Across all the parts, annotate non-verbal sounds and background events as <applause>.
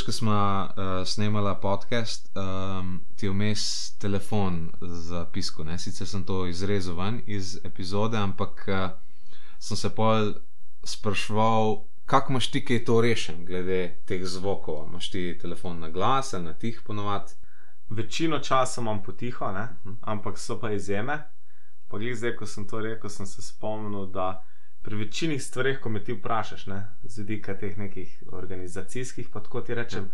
Zanč, ko smo uh, snemali podcast, um, ti je vmes telefon zapisko. Ne? Sicer sem to izrezal ven iz epizode, ampak uh, sem se pol sprašval, kako imaš ti, ki je to rešen, glede teh zvokov. Imaš ti telefon na glas ali na tih ponovadi? Večino časa imam potiho, uh -huh. ampak so pa izjeme. Pa glej, zdaj, ko sem to rekel, sem se spomnil, da pri večini stvareh, ko me ti vprašaš, ne, z vidika teh nekih organizacijskih, pa tako ti rečem.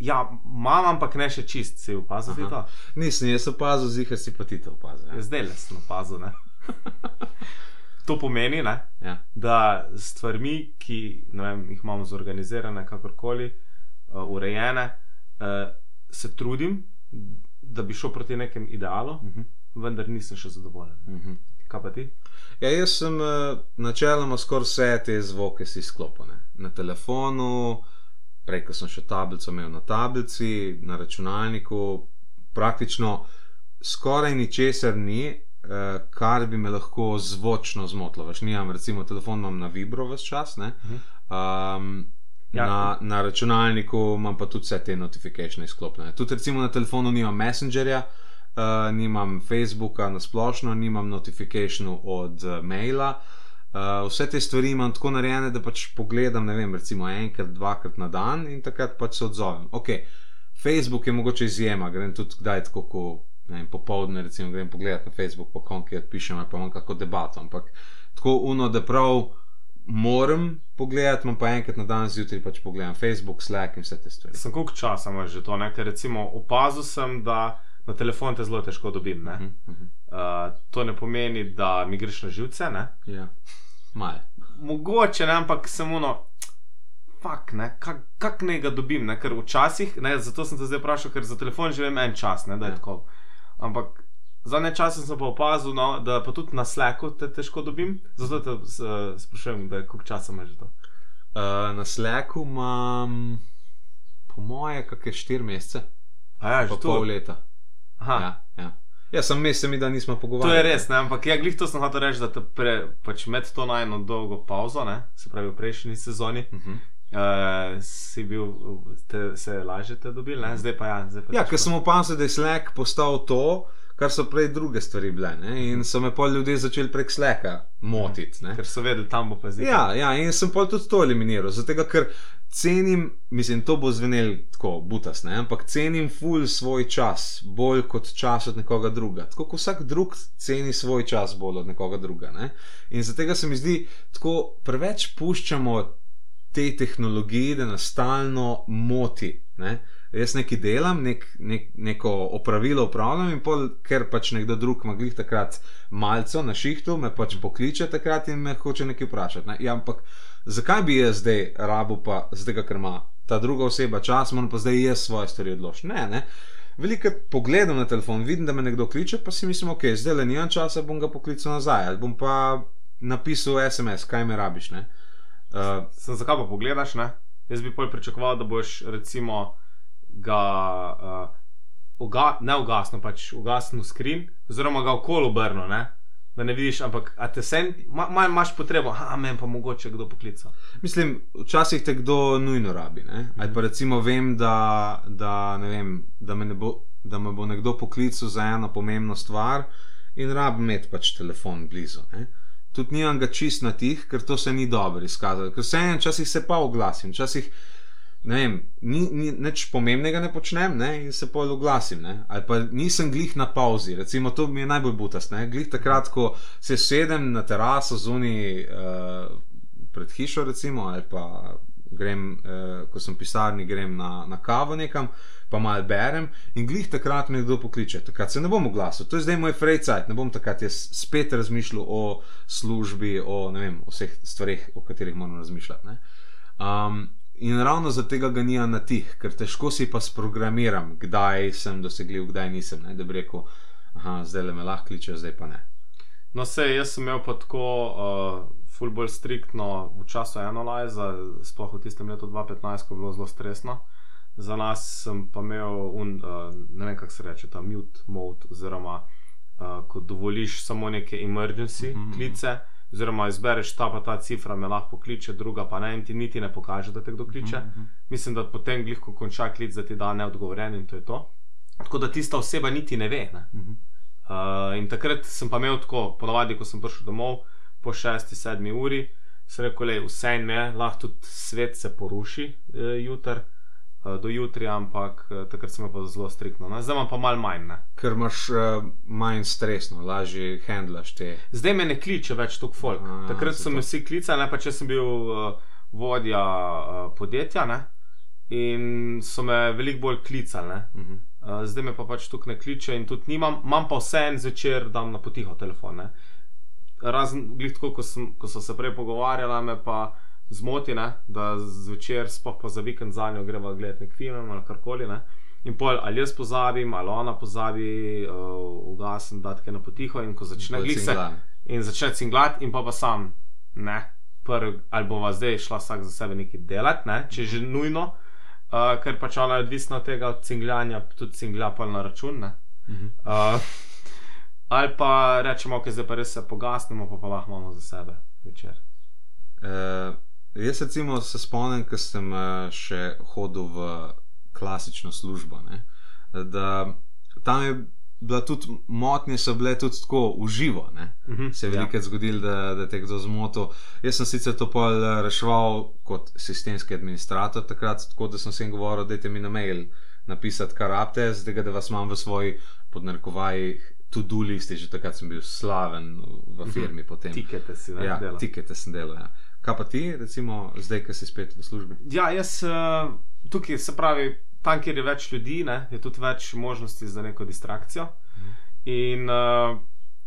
Ja, imam, ampak ne še čist, si opazil to? Nisem, jaz sem opazil, zihar si pa ti to opazil. Ja. Zdaj le sem opazil. <laughs> to pomeni, ne, Ja. da s stvarmi, ki vem, jih imamo zorganizirane, kakorkoli, uh, urejene, uh, se trudim, da bi šel proti nekem idealu, Uh -huh. vendar nisem še zadovoljen. Uh -huh. Kaj pa ti? Ja, jaz sem uh, načeloma skoraj vse te zvoke si sklopil. Ne. Na telefonu, prej ko sem še tablico imel na tablici, na računalniku, praktično skoraj ničesar ni, uh, kar bi me lahko zvočno zmotilo. Veš, nimam, recimo, telefon imam na vibro vse čas. ne. Um, Ja. Na, na računalniku imam pa tudi vse te notifikacije izklopljene. Tudi recimo na telefonu nimam Messengerja, uh, nimam Facebooka na splošno, nimam notifikacijo od uh, maila. Uh, vse te stvari imam tako narejene, da pač pogledam, ne vem, recimo enkrat, dvakrat na dan in takrat pač se odzovem. Ok, Facebook je mogoče izjema, grem tudi kdaj tako, ko vem, popoldne, recimo, grem pogledat na Facebook, pa konki odpišem ali pa imam kako debato. Ampak tako uno, da prav moram pogledati, imam pa enkrat na dan zjutraj pač pogledam Facebook, Slack in vse te stvari. Sem koliko časa imaš že to? Ne? Ker recimo opazil sem, da na telefon te zelo težko dobim. Ne? Uh -huh. Uh, to ne pomeni, da mi greš na živce. Ne? Ja, malo. Mogoče ne, ampak samo no. Fak, ne, kak, kak ne ga dobim, ne? ker včasih, ne, zato sem te zdaj vprašal, ker za telefon živim en čas, ne, da je Ja. tako. Ampak za ne čas sem pa opazil, no, da pa tudi na Slacku te težko dobim, zato te s- sprašujem, da koliko časa imaš že to. Uh, na Slacku imam, po moje, kakšne štiri mesece, A ja, že pol leta. Aha, Ja, ja. ja sem mesec, mi da nismo To pogovarjali. je res, ne? ampak ja, glih to sem hotel reči, da te pre, pač med to najno dolgo pauzo, ne? se pravi v prejšnji sezoni, Uh -huh. uh, si bil, te, se lažje te dobil, ne? zdaj pa ja. Zdaj pa Ja, ker sem opazil, da je Slack postal to, kar so prej druge stvari bile. Ne? In so me pol ljudje začeli prek Slacka motiti. ne. Ker so vedeli, tam bo pa zdaj. Ja, ja, in sem pol tudi to eliminiral. Zato, ker cenim, mislim, to bo zvenel tako, butas, ne? ampak cenim ful svoj čas, bolj kot čas od nekoga druga. Tako kot vsak drug ceni svoj čas bolj od nekoga druga. Ne? In zato se mi zdi, tako preveč puščamo tej tehnologiji, da nas stalno moti. Ne? Jaz nekaj delam, nek, nek, neko opravilo upravljam, in pol, ker pač nekdo drug ima glih takrat malce na šihtu, me pač pokliče takrat in me hoče nekaj vprašati. Ne? Ja, ampak zakaj bi jaz zdaj rabu, pa zdaj, ker ima ta druga oseba čas, moram pa zdaj jaz svoje stvari odločiti? Ne, ne. Veliko pogledam na telefon, vidim, da me nekdo kliče, pa si mislim, ok, zdaj le nimam časa, bom ga poklical nazaj, ali bom pa napisal SMS, kaj me rabiš. Ne? Uh, Sem zakaj pa pogledaš, ne? Jaz bi pol pričakoval, da boš recimo ga uh, uga, ne ugasnil, pač ugasnil skrin, oziroma ga okolo obrnil? Da ne vidiš, ampak te sen, ma, ma, imaš potrebo, a meni pa mogoče kdo poklical. Mislim, včasih te kdo nujno rabi. Ne? Ali pa recimo vem, da, da, ne vem, da, me ne bo, da me bo nekdo poklical za eno pomembno stvar in rabim imeti pač telefon blizu. Ne? Tudi nimam ga čist na tih, ker to se ni dobro izkazalo. Ker vseeno, včasih se pa oglasim, včasih ne vem, ni, ni, nič pomembnega ne počnem ne? in se pol oglasim. Ne? Ali pa nisem glih na pauzi, recimo to mi je najbolj butast. Ne? Glih takrat, ko se sedem na teraso zunaj. Uh, pred hišo, recimo, ali pa grem, eh, ko sem pisarni, grem na, na kavo nekam, pa malo berem in glih takrat me kdo pokliče. Takrat se ne bom oglasil, to je zdaj moj frejcajt, ne bom takrat jaz spet razmišljal o službi, o vem, vseh stvareh, o katerih moram razmišljati. ne. Um, in ravno zato ga nija na tih, ker težko si pa sprogramiram, kdaj sem dosegljiv, kdaj nisem. Ne, da bi rekel, aha, zdaj le me lahko kliče, zdaj pa ne. No, se jaz sem imel pa tako, uh, ful bolj striktno v času Analyza, sploh v tistem letu 2015, ko je bilo zelo stresno. Za nas sem pa imel, un, uh, ne vem kako se reče, ta mute mode, oziroma uh, ko dovoliš samo neke emergency Mhm. klice, oziroma izbereš ta pa ta cifra, me lahko kliče, druga pa ne, in ti niti ne pokaže, da te kdo kliče. Uh -huh. Mislim, da potem glih, ko konča klic, da ti da neodgovoren in to je to. Tako da tista oseba niti ne ve. Ne? Uh -huh. uh, in takrat sem pa imel tako, ponovadi, ko sem prišel domov po 6-7 uri, se rekel, le vse je, lahko tudi svet se poruši uh, jutr. Eh, do jutri, ampak uh, takrat sem pa zelo striktno. No? Zdaj pa malo manj. Ne? Ker imaš uh, manj stresno, lažje handlaš te. Zdaj me ne kliče več tok folk. A, takrat so me vsi klicali, ne pa če sem bil uh, vodja uh, podjetja ne? in so me veliko bolj klicali. Uh -huh. uh, zdaj me pa pač tukaj ne kliče in tudi nimam, imam pa vse en zvečer, da na potiho telefon. Ne? Razen, glih tako, ko, sem, ko so se prej pogovarjali, me pa zmoti, ne, da zvečer, sploh pa za vikend za njo greva gledati nek film ali karkoli. Ne. In pol ali jaz pozabim, ali ona pozabi, uh, ugasem, da te na potiho in ko začne glise. In začne cinglat, in pa pa sam, ne, prv, ali bova zdaj šla vsak za sebe nekaj delati, ne, če že nujno, uh, ker pač ona je odvisna od tega od cingljanja, tudi cingla pa na račun. Uh, ali pa rečemo, ok, zdaj pa res se pogasnemo, pa pa lahko imamo za sebe večer. Uh. Jaz recimo se spomnim, ko sem uh, še hodil v klasično službo. Ne? Da tam je bila tudi motnja, so bile tudi tako uživo. Uh mhm, -huh, se je veliko ja. zgodilo, da, da te kdo zmotil. Jaz sem sicer to pol eh, reševal kot sistemski administrator, takrat tako da sem se jim govoril, da mi na mail napisati, kar rabite, zdaj da vas imam v svoji podnarkovajih. To-do listi, že takrat sem bil slaven v mhm. firmi. Tikete si ja, delal. Tikete sem delal. Ja. Kaj pa ti, recimo, zdaj, ki si spet v službi? Ja, jaz uh, tukaj se pravi, tam, kjer je več ljudi, ne, je tudi več možnosti za neko distrakcijo. In uh,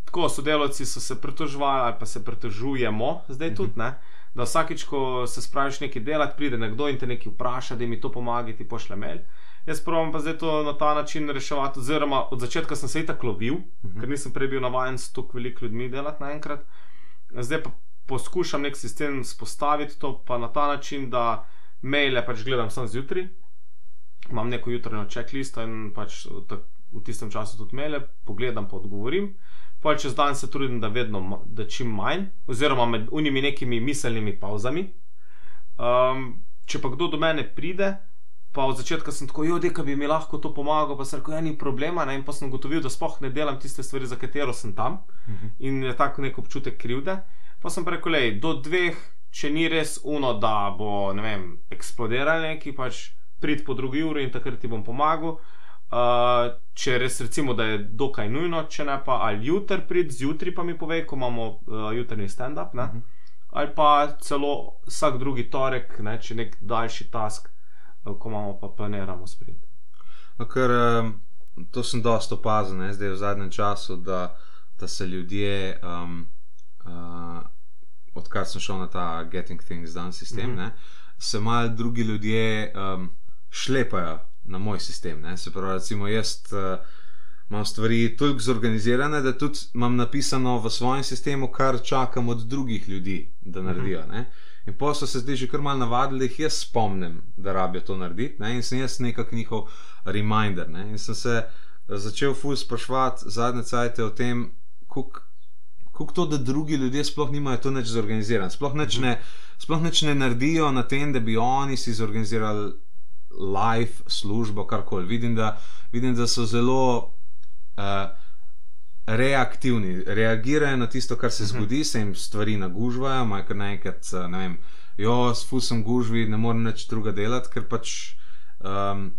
tako sodelavci so se pritoževali, ali pa se pritožujemo zdaj mhm. tudi. Ne, da vsakič, ko se spraviš nekaj delati, pride nekdo in te nekaj vpraša, da mi to pomaga, ti pošle mail. Jaz pravim pa zdaj to na ta način reševati. Oziroma, od začetka sem se itak lovil, uh mhm. -huh. ker nisem prej bil navaden s toliko veliko ljudmi delati naenkrat. Zdaj pa poskušam nek sistem spostaviti, to pa na ta način, da maile pač gledam samo zjutraj, imam neko jutranjo checklisto in pač v tistem času tudi maile, pogledam, pa odgovorim. Pol čez dan se trudim, da vedno, da čim manj, oziroma med unimi nekimi miselnimi pauzami. Um, če pa kdo do mene pride, pa od začetka sem tako, jo, da bi mi lahko to pomagal, pa se reko, ja, ni problema. Ne? In pa sem ugotovil, da sploh ne delam tiste stvari, za katero sem tam. Uh mhm. -huh. In je tako nek občutek krivde. Pa sem rekel, da do dveh, če ni res uno, da bo ne vem, eksplodiral neki, pač prid po drugi uri in takrat ti bom pomagal. Uh, če res recimo, da je dokaj nujno, če ne pa ali jutri prid, zjutraj pa mi pove, ko imamo uh, jutrni stand-up. Uh mhm. -huh. Ali pa celo vsak drugi torek, ne, če nek daljši task, uh, ko imamo pa planiramo sprit. No, ker um, to sem dosta opazil, zdaj v zadnjem času, da, da se ljudje. Um, uh, odkar sem šel na ta Getting Things Done sistem, mm -hmm. ne, se malo drugi ljudje um, šlepajo na moj sistem. Ne. Se pravi, recimo, jaz uh, imam stvari toliko zorganizirane, da tudi imam napisano v svojem sistemu, kar čakam od drugih ljudi, da mhm. naredijo. Mm -hmm. In pa so se zdaj že kar mal navadili, da jih jaz spomnim, da rabijo to narediti. Ne? In sem jaz nekako njihov reminder. Ne? In sem se začel ful sprašvati zadnje cajtke o tem, kako kako to, da drugi ljudje sploh nimajo to neč zorganizirano, sploh neč ne, sploh neč ne naredijo na tem, da bi oni si zorganizirali life, službo, karkoli. Vidim, vidim, da so zelo uh, reaktivni, reagirajo na tisto, kar se mhm. zgodi, se jim stvari nagužvajo, maj kar naenkrat, uh, ne vem, jo, s fusom gužvi, ne morem več druga delati, ker pač. Um,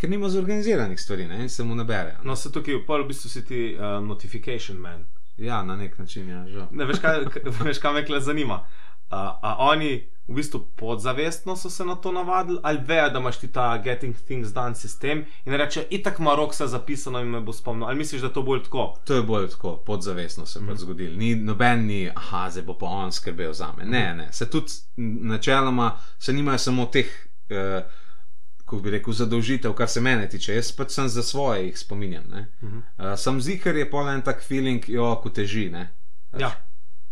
Ker nima zorganiziranih stvari, ne? in se mu ne bere. No, se tukaj v bistvu si ti uh, notification man. Ja, na nek način je ja, že. Veš, kaj, <laughs> veš, kaj me kle zanima. A, a oni v bistvu podzavestno so se na to navadili, ali vejo, da imaš ti ta Getting Things Done sistem in reče, itak ima rok se zapisano in me bo spomnil. Ali misliš, da to bolj tako? To je bolj tako, podzavestno se je mm. pač zgodilo. Ni noben ni, ah, zdaj bo pa on skrbel za me. Ne, ne, se tudi načeloma, se nimajo samo teh. Uh, kako bi rekel, zadolžitev, kar se mene tiče. Jaz pač sem za svoje jih spominjam. Uh -huh. uh, sam zikar je pa en tak feeling, jo, ko teži. Ja.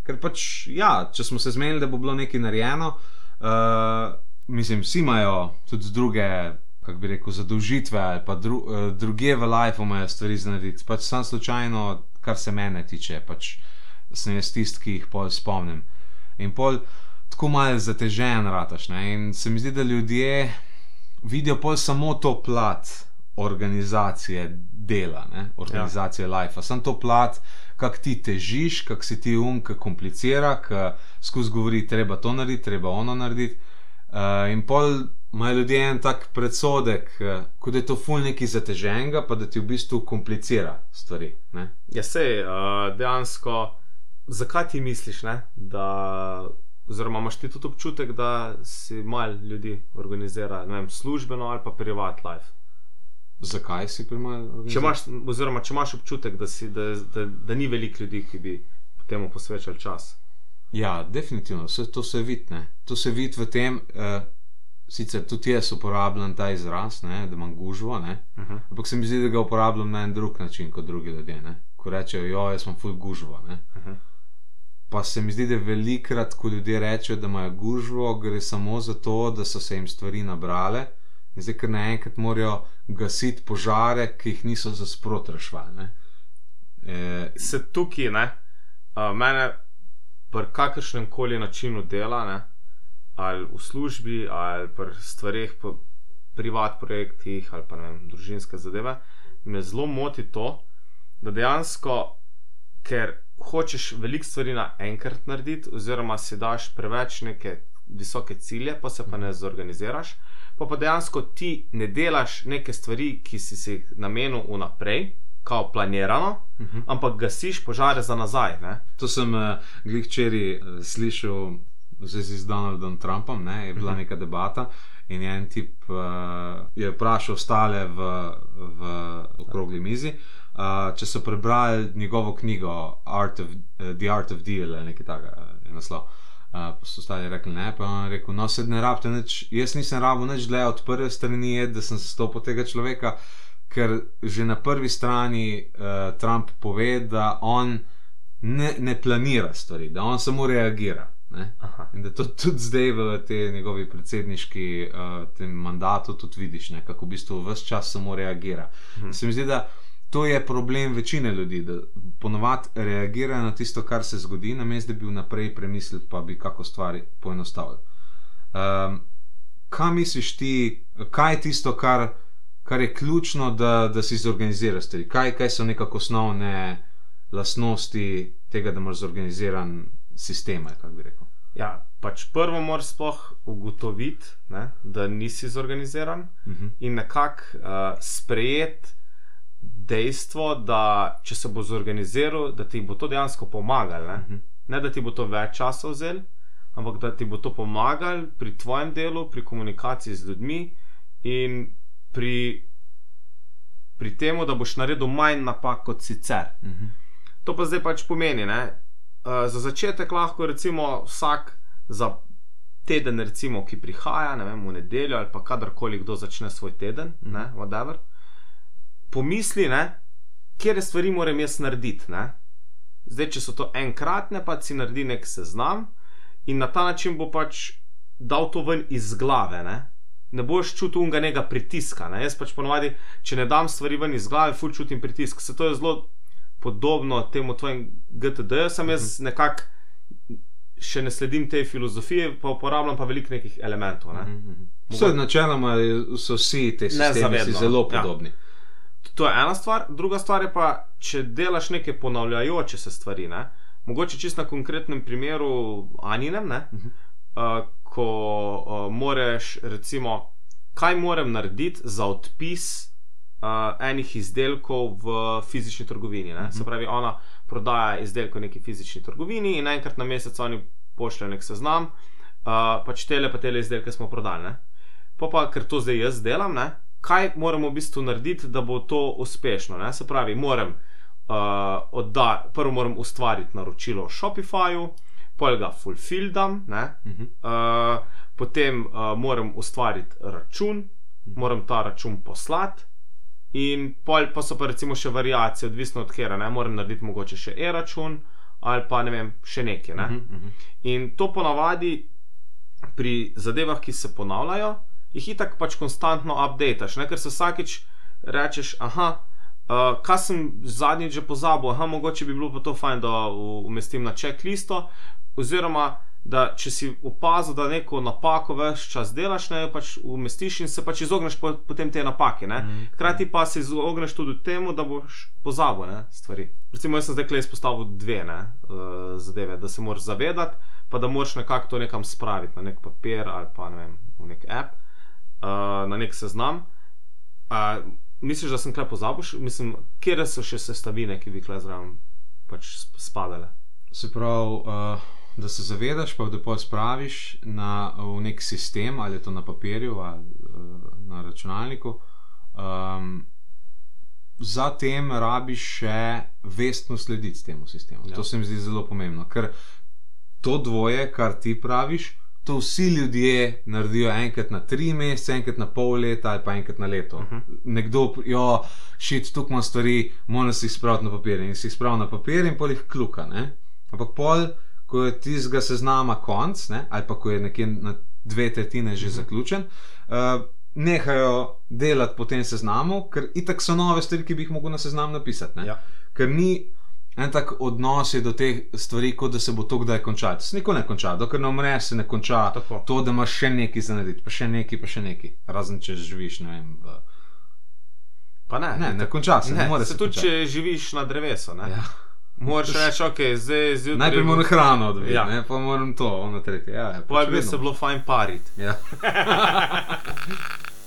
Ker pač, ja, če smo se zmenili, da bo bilo nekaj narejeno, uh, mislim, vsi imajo tudi druge. Kako bi rekel, zadolžitve ali pa dru, druge v lifeu imajo stvari znati. Pač sam slučajno, kar se mene tiče, pač sem jaz tisti, ki jih pol spomnim. In pol tako malo zatežen rataš. Ne? In se mi zdi, da ljudje vidijo pol samo to plat organizacije dela, ne? organizacije ja. life. Sam to plat, kak ti težiš, kak si ti um, kak komplicira, kak skozi govori, treba to narediti, treba ono narediti. Uh, in pol imajo ljudje en tak predsodek, uh, kot da je to ful neki zateženega, pa da ti v bistvu komplicira stvari. Ne? Ja, sej, uh, dejansko, zakaj ti misliš, ne? da. Oziroma, imaš ti tudi občutek, da si malo ljudi organizira, ne vem, službeno ali pa privat life. Zakaj si primal? Če imaš, oziroma, če imaš občutek, da, si, da, da, da ni veliko ljudi, ki bi temu posvečali čas. Ja, definitivno, vse to se vidi. To se vidi v tem, uh, sicer tudi jaz uporabljam ta izraz, ne, da imam gužvo, uh Mhm. -huh. ampak se mi zdi, da ga uporabljam na en drug način kot drugi ljudje. Ne. Ko rečejo, jo, jaz sem full gužvo. Ne. Pa se mi zdi, da velikrat, ko ljudje rečejo, da imajo gužvo, gre samo za to, da so se jim stvari nabrale in zdaj, ker naenkrat morajo gasiti požare, ki jih niso za sprot rešvali. E, Se tukaj, ne, uh, mene pri kakršnem koli načinu dela, ne, ali v službi, ali pri stvareh, po privat projektih, ali pa ne vem, družinske zadeve, me zelo moti to, da dejansko, ker hočeš veliko stvari naenkrat narediti, oziroma si daš preveč neke visoke cilje, pa se pa ne zorganiziraš, pa pa dejansko ti ne delaš neke stvari, ki si si jih namenil vnaprej, kao planirano, uh -huh. ampak gasiš požare za nazaj. Ne? To sem uh, glih včeraj uh, slišal v zvezi z Donaldom Trumpom, ne, je bila Mhm. neka debata. In je en tip uh, je vprašal ostale v, v okrogli mizi, uh, če so prebrali njegovo knjigo Art of, uh, The Art of Deal ali nekaj takega, je naslov. Uh, pa so ostali rekli ne, pa je rekel: No, se ne rabite nič, jaz nisem rabo nič dlje od prve strani, je, da sem zastopal tega človeka, ker že na prvi strani uh, Trump pove, da on ne, ne planira stvari, da on samo reagira. In da to tudi zdaj v tej njegovi predsedniški uh, mandatu tudi vidiš, ne? kako v bistvu vse čas samo reagira. Mhm. Se mi zdi, da to je problem večine ljudi, da ponovadi reagirajo na tisto, kar se zgodi, namesto da bi vnaprej premislili, pa bi kako stvari poenostavili. Um, kaj misliš ti, kaj je tisto, kar, kar je ključno, da, da si zorganiziraš stvari? Kaj, kaj so nekako osnovne lastnosti tega, da imaš zorganiziran sistem? kako bi rekel? Ja, pač prvo moraš sploh ugotoviti, ne, da nisi zorganiziran Mhm. in nekako uh, sprejeti dejstvo, da če se bo zorganiziral, da ti bo to dejansko pomagalo. Ne? Mhm. ne da ti bo to več časa vzel, ampak da ti bo to pomagalo pri tvojem delu, pri komunikaciji z ljudmi in pri, pri tem, da boš naredil manj napak kot sicer. Mhm. To pa zdaj pač pomeni, ne? Uh, za začetek lahko recimo vsak za teden, recimo, ki prihaja, ne vem, v nedeljo ali pa kadarkoli kdo začne svoj teden, Mhm. ne, whatever, pomisli, ne, kje stvari moram jaz narediti. Ne? Zdaj, če so to enkratne, pa si naredi nek seznam in na ta način bo pač dal to ven iz glave. Ne, ne boš čutil unga pritiska. Ne? Jaz pač ponovadi, če ne dam stvari ven iz glave, ful čutim pritisk. Se to je zelo podobno temu tvojemu GTD, sem jaz nekako še ne sledim tej filozofiji, pa uporabljam pa veliko nekih elementov. Ne? Vse načeloma so vsi ti sistemi si Nezavedno, zelo ja. To je ena stvar, druga stvar je pa, če delaš neke ponavljajoče se stvari. Ne? Mogoče čisto na konkretnem primeru Aninem, ne? Mhm. uh, ko uh, moreš, recimo, kaj moram narediti za odpis uh, enih izdelkov v fizični trgovini. Ne? Se pravi, ona prodaja izdelke v neki fizični trgovini in enkrat na mesec oni pošljejo nek seznam, uh, pač tele pa tele izdelke smo prodali. Ne? Pa pa, ker to zdaj jaz delam, ne? Kaj moramo v bistvu narediti, da bo to uspešno. Ne? Se pravi, moram, uh, odda, prvo moram ustvariti naročilo v Shopifyju, pol ga fulfildam, ne? Mhm. uh, potem uh, moram ustvariti račun, moram ta račun poslati. In pol pa so pa recimo še variacije, odvisno od kera, ne moram narediti mogoče še e-račun ali pa ne vem, še nekaj. Ne? Mhm, mhm. In to ponavadi pri zadevah, ki se ponavljajo, jih itak pač konstantno updateš, ne? ker se vsakič rečeš, aha, Uh, kaj sem zadnjič že pozabil, Aha, mogoče bi bilo pa to fajn, da umestim na checklisto, oziroma da če si opazil, da neko napako več čas delaš, ne jo pač umestiš in se pač izogneš po, potem te napake. ne. Mhm. Hkrati pa se izogneš tudi temu, da boš pozabil ne, stvari. Recimo, jaz sem zdaj tukaj izpostavil dve ne, uh, zadeve, da se moraš zavedati, pa da moraš nekako to nekam spraviti na nek papir ali pa ne vem, v nek app, uh, na nek seznam. Uh, misliš, da sem kaj pozabil? Mislim, kje so še sestavine, ki bi kle zraven pač sp- spadale? Se pravi, uh, da se zavedaš, pa da pol spraviš na, v nek sistem, ali je to na papirju ali uh, na računalniku. Um, Zatem rabiš še vestno slediti temu sistemu. Ja. Ja. To se mi zdi zelo pomembno, ker to dvoje, kar ti praviš, to vsi ljudje naredijo enkrat na tri mesece, enkrat na pol leta ali pa enkrat na leto. Uh Mhm. -huh. Nekdo, jo, šit, tukaj ima stvari, mora si jih spraviti na papir in si jih spravil na papir in pol jih kluka. Ne? Ampak pol, ko je tistega seznama konc, ne? ali pa ko je nekje na dve tretjine že uh -huh. zaključen. Uh, Nehajo delati po tem seznamu, ker itak so nove stvari, ki bi jih mogel na seznam napisati. ne. Ja. Ker ni en tak odnos je do teh stvari, kot da se bo to kdaj končalo. Se nikoli ne konča, dokler ne umreš, se ne konča Tako. to, da imaš še nekaj za narediti, pa še nekaj, pa še nekaj. Razen če živiš, ne vem. V... Pa ne, Ne, ne konča se, ne, ne more se se. tudi, končati. če živiš na drevesu. Ne? Ja. Moraš reči, ok, zdaj zjutraj. Najprej moram hrano odviti, Ja. ja. pa moram to, ono tretje. Ja, ja, Poj pač bi se bilo fajn pariti. Ja. <laughs>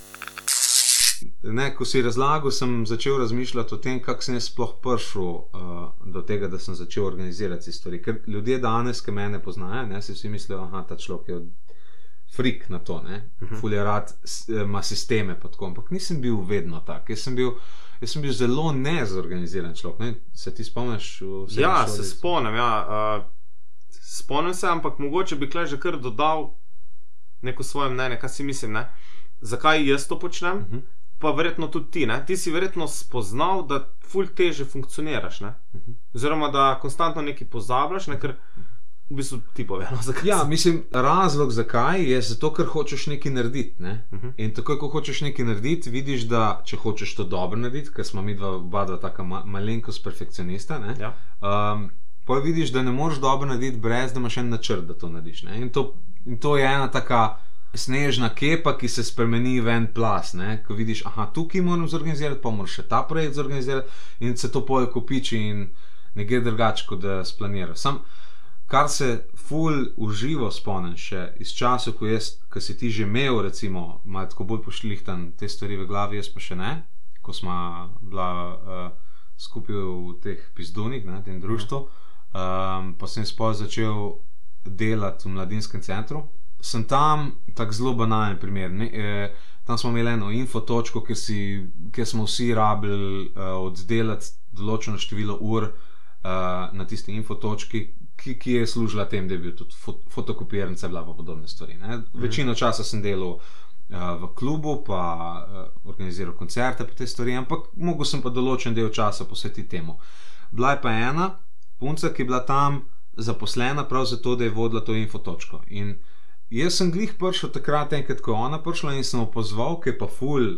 Ne, ko si razlagal, sem začel razmišljati o tem, kako sem jaz sploh prišel uh, do tega, da sem začel organizirati stvari. Ker ljudje danes, ki me poznajo, ne, si vsi mislijo, da ta človek je frik na to, ne, Mhm. fuljerat ima sisteme. tako, Ampak nisem bil vedno tak. Jaz sem bil, jaz sem bil zelo nezorganiziran človek. Ne. Se ti spomniš? Ja, šoli? se spomnim. Ja, uh, spomnim se, ampak mogoče bi kle že kar dodal neko svoje mnenje, kaj si mislim. Ne? Zakaj jaz to počnem, Mhm. Pa verjetno tudi ti. Ne? Ti si verjetno spoznal, da ful teže funkcioniraš. Ne? Oziroma, da konstantno nekaj pozabljaš, ne? ker v bistvu ti povem, zakaj. Ja, mislim, razlog zakaj je zato, ker hočeš nekaj narediti. Ne? Mhm. In takoj, ko hočeš nekaj narediti, vidiš, da če hočeš to dobro narediti, ker smo mi dva, oba dva taka ma malenkost perfekcionista, ne, Ja. um, pa vidiš, da ne moreš dobro narediti, brez da imaš en načrt, da to narediš. ne. In to, in to je ena taka snežna kepa, ki se spremeni v en plas. Ne, ko vidiš, aha, tukaj moram zorganizirati, pa moraš še ta projekt zorganizirati, in se to poje kopiči in ne gre drugače, kot da splaniraš. Sam, kar se ful uživo spomnim še iz časa, ko, jaz, ko si ti že imel, recimo, malo tako bolj pošlihtan te stvari v glavi, jaz pa še ne, ko smo bila uh, skupaj v teh pizdunih, na tem društvu, um, pa sem sploh začel delati v mladinskem centru. Sem tam, tako zelo banalen primer. Ne, eh, tam smo imeli eno infotočko, kjer, si, kjer smo vsi rabili uh, oddelati določeno število ur uh, na tisti infotočki, ki, ki je služila tem, da je bil tudi fot, fotokopirnica, bila pa podobne stvari. Ne. Večino časa sem delal. uh, V klubu, pa uh, organiziral koncerte, pa te stvari, ampak mogel sem pa določen del časa posvetiti temu. Bila je pa ena punca, ki je bila tam zaposlena prav zato, da je vodila to infotočko. In jaz sem glih prišel takrat, enkrat, ko je ona prišla in sem jo pozval, ki je pa ful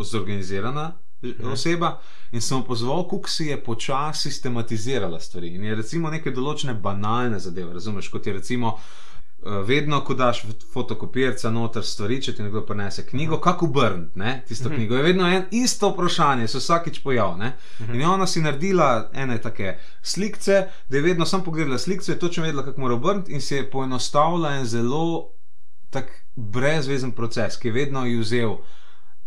zorganizirana Mhm. oseba, in sem jo pozval, kako si je počasi sistematizirala stvari. In je recimo neke določene banalne zadeve, razumeš, kot je recimo. eh, Vedno, ko daš fotokopirca noter stvari, če ti nekdo prinese knjigo, kako obrniti tisto Mhm. knjigo, je vedno en, isto vprašanje, se vsakič pojavlja. Mhm. In je ona si naredila ene take slike, da je vedno samo pogledala slike, točno vedela, kako mora obrniti, in si je poenostavila en zelo tak brezvezen proces, ki je vedno vzel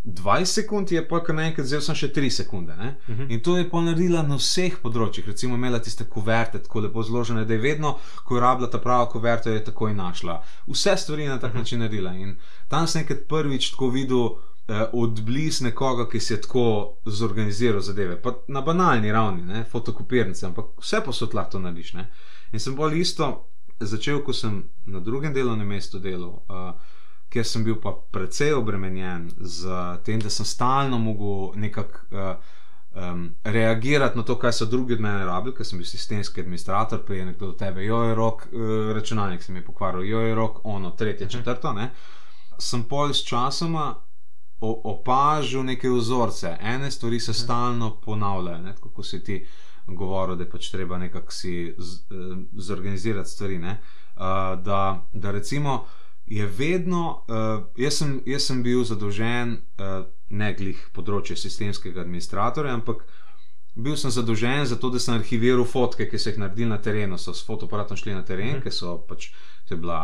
20 sekund, je pa kar naenkrat vzel sem še 3 sekunde. Ne? Mhm. In to je pa naredila na vseh področjih. Recimo, imela tiste kuverte tako lepo zložene, da je vedno, ko je rabila ta prava kuverta, je takoj našla. Vse stvari na tak način naredila. In tam sem enkrat prvič tako videl eh, odbliz nekoga, ki si je tako zorganiziral zadeve. Pa na banalni ravni, ne, fotokopirnice, ampak vse posod lahko to narediš. Ne. In sem bolj isto začel, ko sem na drugem delovnem mestu delal. Uh, Ker sem bil pa precej obremenjen z tem, da sem stalno mogel nekako uh, um, reagirati na to, kaj so drugi od mene rabili, ker sem bil sistemski administrator, prej je nekdo do tebe, jo je rok, uh, računalnik se mi je pokvaril, jo je rok, ono, tretje, četrto. Ne? Sem pol s časoma opažal neke vzorce. Ene stvari se stalno ponavljajo, ne, kot si ti govoril, da je pač treba nekako si z, eh, zorganizirati stvari. Ne, uh, da, da recimo je vedno, uh, jaz, sem, jaz sem bil zadolžen, ne glih področje sistemskega administratorja, ampak bil sem zadolžen za to, da sem arhiviral fotke, ki so jih naredili na terenu, so s fotoaparatom šli na teren, mhm. ker so pač, to je bila.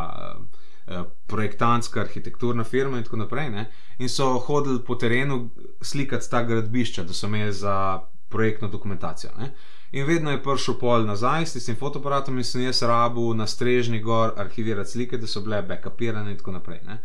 Uh, Projektantska arhitekturna firma, in tako naprej. Ne? In so hodili po terenu slikati ta gradbišča, da so imeli za projektno dokumentacijo. Ne? In vedno je prišel pol nazaj s tem fotoaparatom in sem jaz rabu na strežni gor arhivirati slike, da so bile backupirane in tako naprej. Ne?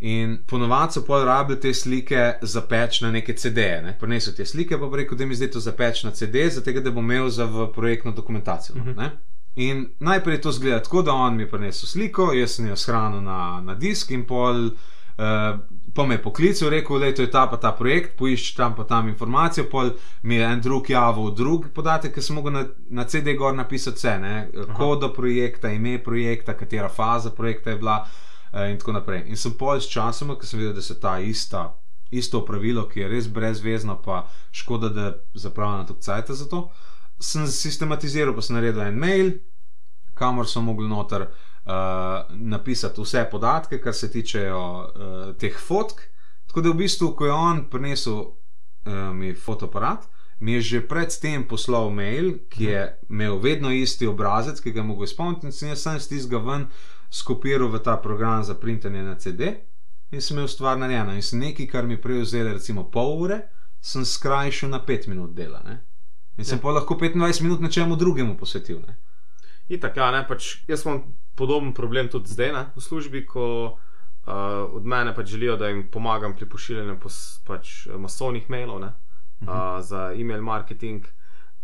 In ponovadi so pol rabili te slike za peč na neke CD-je. Ne? Prinesel te slike, pa rekel, da mi zdaj to za peč na CD, zato da bom imel za projektno dokumentacijo. Uh -huh. In najprej to zgleda tako, da on mi je prinesel sliko, jaz sem jo shranil na, na disk in pol. Uh, pa me je poklical, rekel, da je ta pa ta projekt, poišči tam pa tam informacijo, pol mi je en drug javil, drug podatek, ki sem mogel na, na CD gor napisati vse, kodo projekta, ime projekta, katera faza projekta je bila uh, in tako naprej. In sem pol s časom, ker sem videl, da se ta ista. Isto pravilo, ki je res brezvezno, pa škoda, da zapravljam tako cajt za to. Sem sistematiziral, pa sem naredil en mail, kamor so mogli noter uh, napisati vse podatke, kar se tičejo uh, teh fotk. Tako da v bistvu, ko je on prinesel uh, mi fotoaparat, mi je že predtem poslal mail, ki je imel vedno isti obrazec, ki ga je mogel izpolniti, in sem jaz sam stisnil ven, skopiral v ta program za printanje na CD. In sem imel stvar narejeno, in sem nekaj, kar mi prej vzelo, recimo pol ure, sem skrajšal na 5 minut dela. Ne? In sem ja. pa lahko 25 minut nečemu drugemu posvetil. Ne? Itak, ja, ne, pač jaz imam podoben problem tudi zdaj ne, v službi, ko uh, od mene pač želijo, da jim pomagam pri pošiljanju pač, masovnih mailov ne, uh -huh. uh, za e-mail marketing.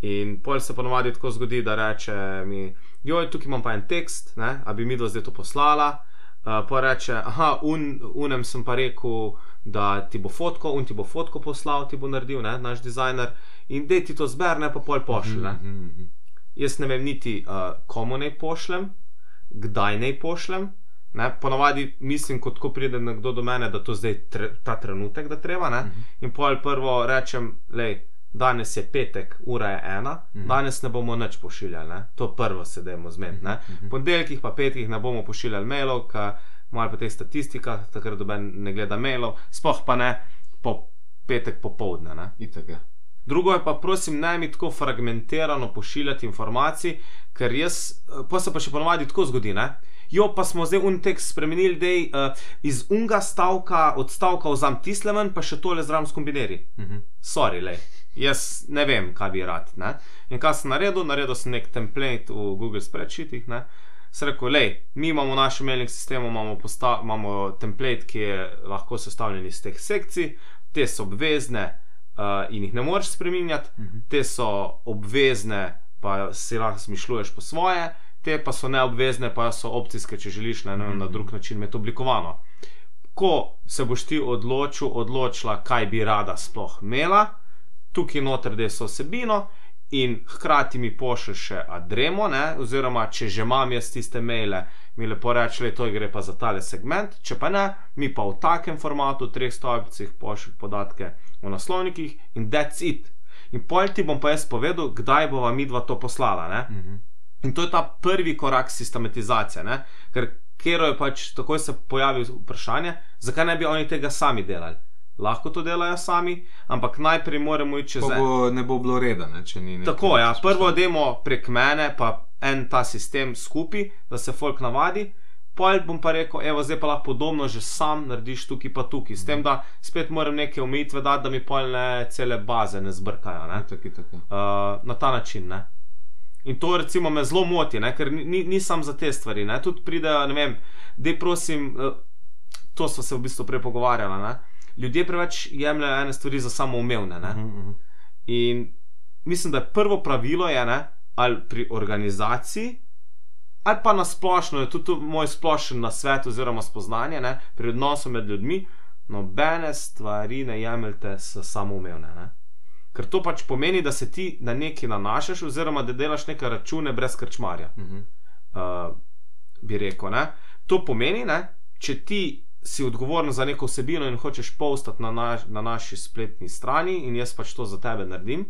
In pol se ponovadi tako zgodi, da reče mi, joj, tukaj imam pa en tekst, ne, a bi mi do zdaj to poslala. Uh, pa reče, aha, un, unem sem pa rekel, da ti bo fotko, un ti bo fotko poslal, ti bo naredil, ne, naš dizajner, in da ti to zberne, pa pol pošlje. Uh -huh. Jaz ne vem niti, uh, komu naj pošljem, kdaj naj pošljem. Ne, ponavadi mislim, kot ko pride nekdo do mene, da to zdaj tre, ta trenutek, da treba. Uh mhm. -huh. In pol prvo rečem, lej, danes je petek, ura je ena, mhm. -huh. danes ne bomo nič pošiljali, ne. to prvo se dajmo zmed. Mhm. -huh. Ponedeljkih pa petkih ne bomo pošiljali mailov, ker malo po teh statistikah, takrat doben ne gleda mailov, spoh pa ne po petek popovdne. Drugo je pa, prosim, naj mi tako fragmentirano pošiljati informacije, ker jaz, eh, pa se pa še ponovadi tako zgodi. Ne? Jo, pa smo zdaj un tekst spremenili, da uh, iz unga stavka odstavka vzam tisleven, pa še tole zraven skombineri. Uh -huh. Sorry, le. Jaz ne vem, kaj bi rad. Ne? In kaj sem naredil? Naredil sem nek template v Google Spreadsheetih. Se rekel, le, mi imamo v našem mailing sistemu imamo, imamo template, ki je lahko sestavljen iz teh sekcij, te so obvezne uh, in jih ne moreš spremenjati, uh -huh. te so obvezne pa si lahko zmišljuješ po svoje, te pa so neobvezne, pa so opcijske, če želiš na, na mhm. drug način imeti oblikovano. Ko se boš ti odločil, odločila, kaj bi rada sploh imela, tukaj noter, da so osebino. In hkrati mi pošlje še adremo, ne? oziroma če že imam jaz tiste maile, mi lepo reče, da to gre pa za tale segment, če pa ne, mi pa v takem formatu, v treh stolpcih pošlje podatke o naslovnikih in that's it. In pol ti bom pa jaz povedal, kdaj bova mi dva to poslala. Uh mhm. -huh. In to je ta prvi korak sistematizacije. Ne? Ker kjer je pač takoj se pojavilo vprašanje, zakaj ne bi oni tega sami delali. Lahko to delajo sami, ampak najprej moramo iti čez to. Ne bo bilo reda, ne? če ni. Tako, ja, prvo demo prek mene, pa en ta sistem skupaj, da se folk navadi pol bom pa rekel, evo, zdaj pa lahko podobno že sam narediš tukaj pa tukaj. S tem, da spet moram neke omejitve dati, da mi polne cele baze ne zbrkajo. Ne? Taki, taki. Uh, na ta način. Ne? In to recimo me zelo moti, ne? ker ni, nisem za te stvari. Ne? Tudi pridejo, ne vem, da prosim, uh, to smo se v bistvu prej pogovarjali. Ne? Ljudje preveč jemljajo ene stvari za samoumevne. Uh -huh, uh -huh. In mislim, da je prvo pravilo je, ne, ali pri organizaciji, ali pa nasplošno je tudi moj splošen nasvet oziroma spoznanje ne, pri odnosu med ljudmi, nobene stvari ne jemljete s samoumevne. Ne. Ker to pač pomeni, da se ti na neki nanašaš, oziroma da delaš neke račune brez krčmarja. Uh -huh. uh, bi rekel. Ne. To pomeni, da če ti si odgovoren za neko vsebino in hočeš postati na, naš, na naši spletni strani, in jaz pač to za tebe naredim,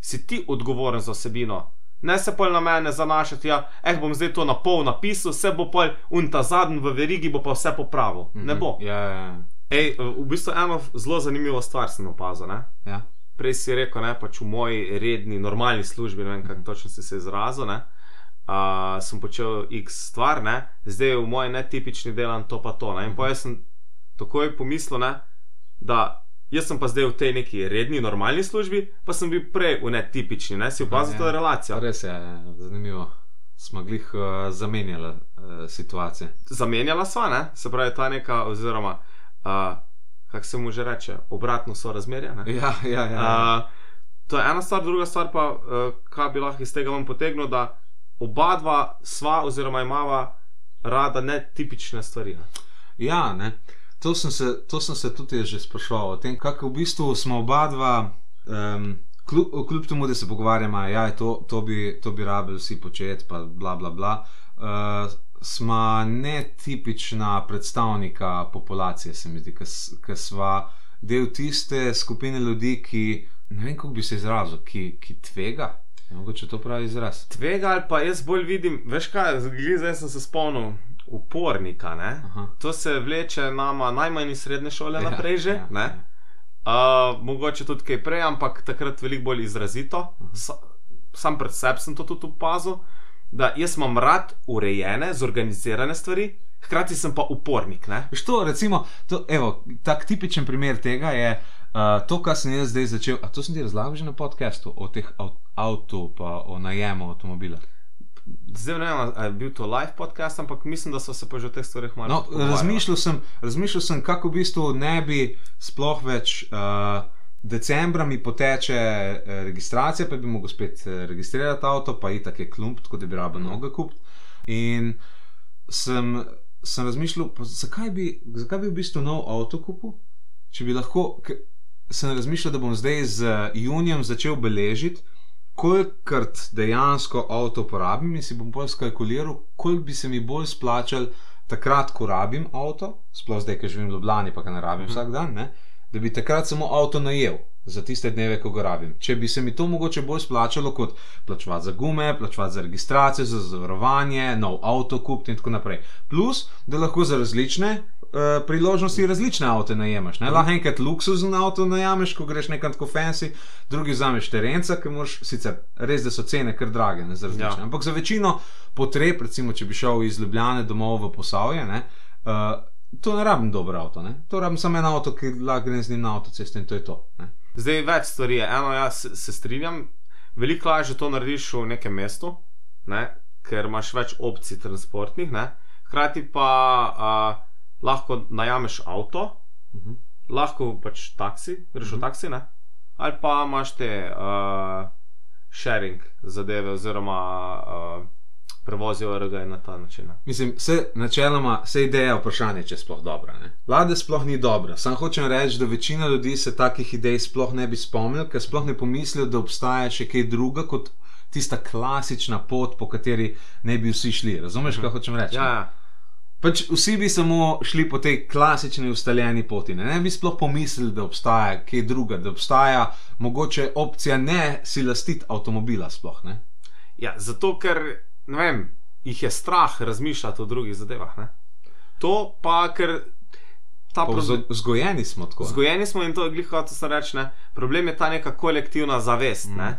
si ti odgovoren za vsebino. Ne se pol na mene zanašati, ja, eh, bom zdaj to na pol napisal, vse bo pol un ta zadnji v verigi, bo pa vse popravil. Mm -hmm. Ne bo. Ja, ja, ja. Ej, v bistvu eno zelo zanimivo stvar sem opazil. Ne? ja. Prej si rekel, ne, pač v moji redni, normalni službi, ne vem, kako točno si se izrazil. Ne? Uh, sem počel x stvar, ne? zdaj v moji netipični delam to pa to. Ne? In pa jaz sem takoj pomislil, ne? da jaz sem pa zdaj v tej neki redni, normalni službi, pa sem bil prej v netipični, ne? si opazil Ja. to relacijo. Res je, ja, zanimivo. Smo glih uh, zamenjali uh, situacije. Zamenjala sva, ne? se pravi, ta neka, oziroma uh, kako se mu že reče, obratno so razmerja. Ne? Ja, ja, ja. Uh, to je ena stvar, druga stvar pa, uh, kaj bi lahko iz tega vam potegnil, da oba dva sva oziroma imava rada netipične stvari. Ne? Ja, ne. To sem, se, to sem se tudi že sprašoval o tem, kako v bistvu smo oba dva, um, kljub, kljub temu, da se pogovarjamo, da ja, to, to, bi, bi rabili vsi početi, pa bla bla bla. Uh, Sma netipična predstavnika populacije, se mi zdi, ker sva del tiste skupine ljudi, ki ne vem, kako bi se izrazil, ki, ki tvega. Je mogoče to pravi izraz. Tvega ali pa jaz bolj vidim, veš kaj, zdaj sem se spomnil, upornika. To se vleče nama najmanj iz srednje šole naprej že. ja, ne? ja. Uh, mogoče tudi kaj prej, ampak takrat veliko bolj izrazito. Sa, sam pred seboj sem to tudi opazil, da jaz imam rad urejene, zorganizirane stvari, hkrati sem pa upornik. Ne? Veš to, recimo, to, evo, tak tipičen primer tega je uh, to, kar sem jaz zdaj začel. A to sem ti razlagal že na podkastu o teh avtu, pa o najemu avtomobila. Zdaj ne vem, ali je bil to live podcast, ampak mislim, da so se pa že o teh stvarih malo No, pogovarjali. razmišljal sem, razmišljal sem, kako v bistvu ne bi sploh več. Uh, Decembra mi poteče eh, registracija, pa bi mogel spet eh, registrirati avto, pa itak je klump, tako da bi rabo noga kupiti. In sem, sem razmišljal, zakaj bi, zakaj bi v bistvu nov avto kupil, če bi lahko. Sem razmišljal, da bom zdaj z junijem začel beležiti, kolikrat dejansko avto porabim in si bom bolj skalkuliral, koliko bi se mi bolj splačal takrat, ko rabim avto, sploh zdaj, ker živim v Ljubljani, pa ga ne rabim vsak dan, ne? da bi takrat samo avto najel. Za tiste dneve, ko ga rabim. Če bi se mi to mogoče bolj splačalo, kot plačevati za gume, plačevati za registracijo, za zavarovanje, nov avto kupiti in tako naprej. Plus, da lahko za različne uh, priložnosti različne avto najemaš. Ne? Lahko enkrat luksuzen avto najameš, ko greš nekam tako fancy, drugi vzameš terenca, ki moš sicer res, da so cene kar drage, ne. Ja. Ampak za večino potreb, recimo, če bi šel iz Ljubljane domov v Posavje, ne, uh, to ne rabim dober avto, ne? to rabim samo en avto, ki lahko grem z njim na avtocesto in to je to. Ne? Zdaj več stvari je. Eno, jaz se strinjam, veliko lažje to narediš v nekem mestu, ne? ker imaš več opcij transportnih, ne? hkrati pa uh, lahko najameš avto, Mhm. lahko pač taksi, greš v taksi, ne? ali pa imaš te uh, sharing zadeve, oziroma uh, prevozijo RG na ta način. Ne? Mislim, se načeloma, se ideja vprašanja, če je sploh dobra. Ne? Vlada sploh ni dobra. Sam hočem reči, da večina ljudi se takih idej sploh ne bi spomnil, ker sploh ne pomislijo, da obstaja še kaj druga kot tista klasična pot, po kateri ne bi vsi šli. Razumeš, kaj hočem reči? Ja, ja. Pač vsi bi samo šli po tej klasični ustaljeni poti. Ne, ne bi sploh pomislili, da obstaja kaj druga, da obstaja mogoče opcija ne si lastiti avtomobila. Sploh, ne? Ja, zato ker vem, jih je strah razmišljati o drugih zadevah. Ne? To pa, ker ta problem. Vzgojeni smo tako. Zgojeni smo in to je glihko, to se reče. Ne? Problem je ta neka kolektivna zavest. Mm. Ne?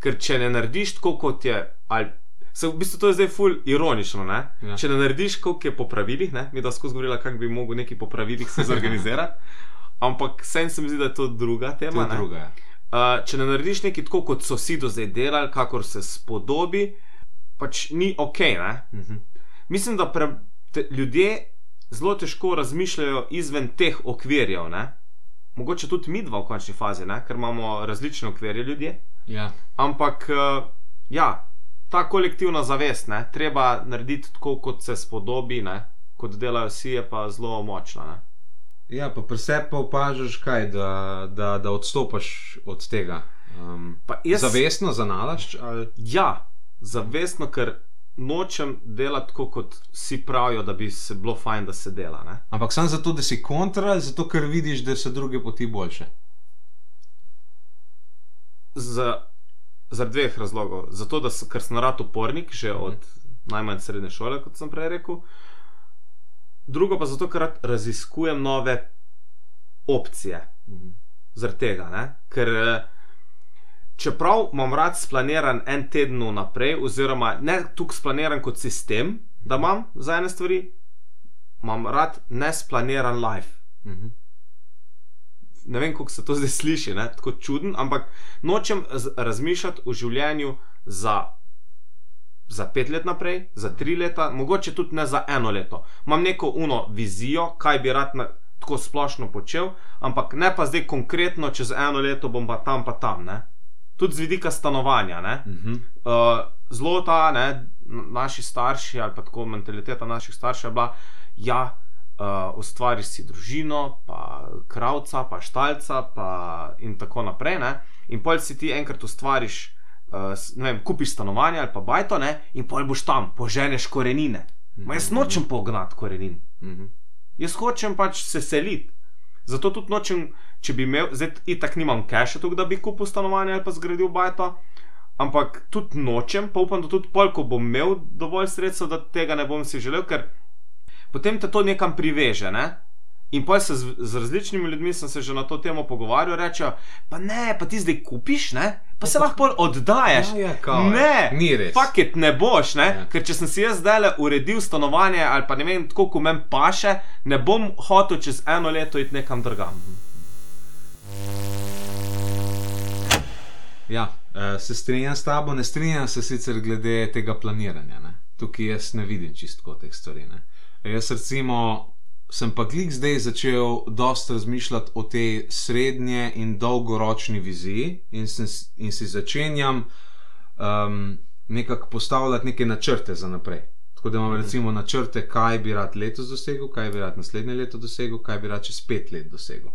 Ker če ne narediš tako, kot je. Ali, se, v bistvu to je zdaj ful ironično. Ne? Ja. Če ne narediš, kot je po pravilih, ne? mi da skozi govorila, kako bi mogel neki po pravilih se zorganizirati. <laughs> Ampak sen se mi zdi, da je to druga To tema. ne. druga. ja. Uh, če ne narediš nekaj tako, kot so si do zdaj delali, kakor se spodobi, pač ni ok. Ne? Mhm. Mislim, da pre, te, ljudje zelo težko razmišljajo izven teh okvirjev. Ne? Mogoče tudi mi dva v končni fazi, ne? ker imamo različne okvirje ljudje. Ja. Ampak uh, ja, ta kolektivna zavest, ne? treba narediti tako, kot se spodobi, ne? kot delajo vsi, je pa zelo močna. Ne? Ja, pa sebi pa opažaš kaj, da, da, da odstopaš od tega. Um, Pa jaz- Zavestno zanalašč ali Ja, zavestno, ker nočem delati tako, kot vsi pravijo, da bi se bilo fajn, da se dela. Ne? Ampak samo zato, da si kontra, zato, ker vidiš, da so druge poti boljše. Z, zaradi dveh razlogov. Zato, da sem, ker sem rad upornik, že Mhm. od najmanj srednje šole, kot sem prej rekel. Drugo pa zato, ker rad raziskujem nove opcije. Zaradi tega, ne? ker eh, čeprav imam rad splaniran en teden vnaprej, oziroma ne tukaj splaniran kot sistem, da imam za ene stvari, imam rad nesplaniran life. Mhm. Ne vem, kako se to zdaj sliši, ne? tako čuden, ampak nočem razmišljati o življenju za, za pet let naprej, za tri leta, mogoče tudi ne za eno leto. Imam neko uno vizijo, kaj bi rad na, tako splošno počel, ampak ne pa zdaj konkretno, čez eno leto bom pa tam, pa tam. Ne? Tudi z vidika stanovanja. Ne? Mhm. Uh, zelo ta, ne, naši starši ali pa tako mentaliteta naših staršev je bila, ja, uh, ustvariš si družino, pa kravca, pa štalca, pa in tako naprej. Ne, in pol si ti enkrat ustvariš, uh, vem, kupiš stanovanje ali pa bajto, ne, in pol boš tam, poženeš korenine. Ma jaz nočem pognati korenin. Mhm. Jaz hočem pač se seliti. Zato tudi nočem, če bi imel, zdaj itak nimam keša tukaj, da bi kupil stanovanje ali pa zgradil bajto, ampak tudi nočem, pa upam, da tudi pol, ko bom imel dovolj sredstev, da tega ne bom si želel, ker potem te to nekam priveže. Ne? In pa se z, z različnimi ljudmi sem se že na to temo pogovarjal, rečejo, pa ne, pa ti zdaj kupiš, ne? pa se lahko pol oddajaš. Ja, ja, kao, ne, ni res. Paket ne boš, ne? Ja. Ja. ker če sem si jaz zdaj le uredil stanovanje ali pa ne vem, tako kot meni paše, ne bom hotel čez eno leto iti nekam drugam. Ja, eh, se strinjam s tabo, ne strinjam se sicer glede tega planiranja. Ne? Tukaj jaz ne vidim čistko teh stvari. Ne? Jaz recimo sem pa klik zdaj začel dosta razmišljati o tej srednje in dolgoročni viziji in, sem, in si začenjam um, nekako postavljati neke načrte za naprej. Tako da imam recimo načrte, kaj bi rad letos dosegel, kaj bi rad naslednje leto dosegel, kaj bi rad čez pet let dosegel.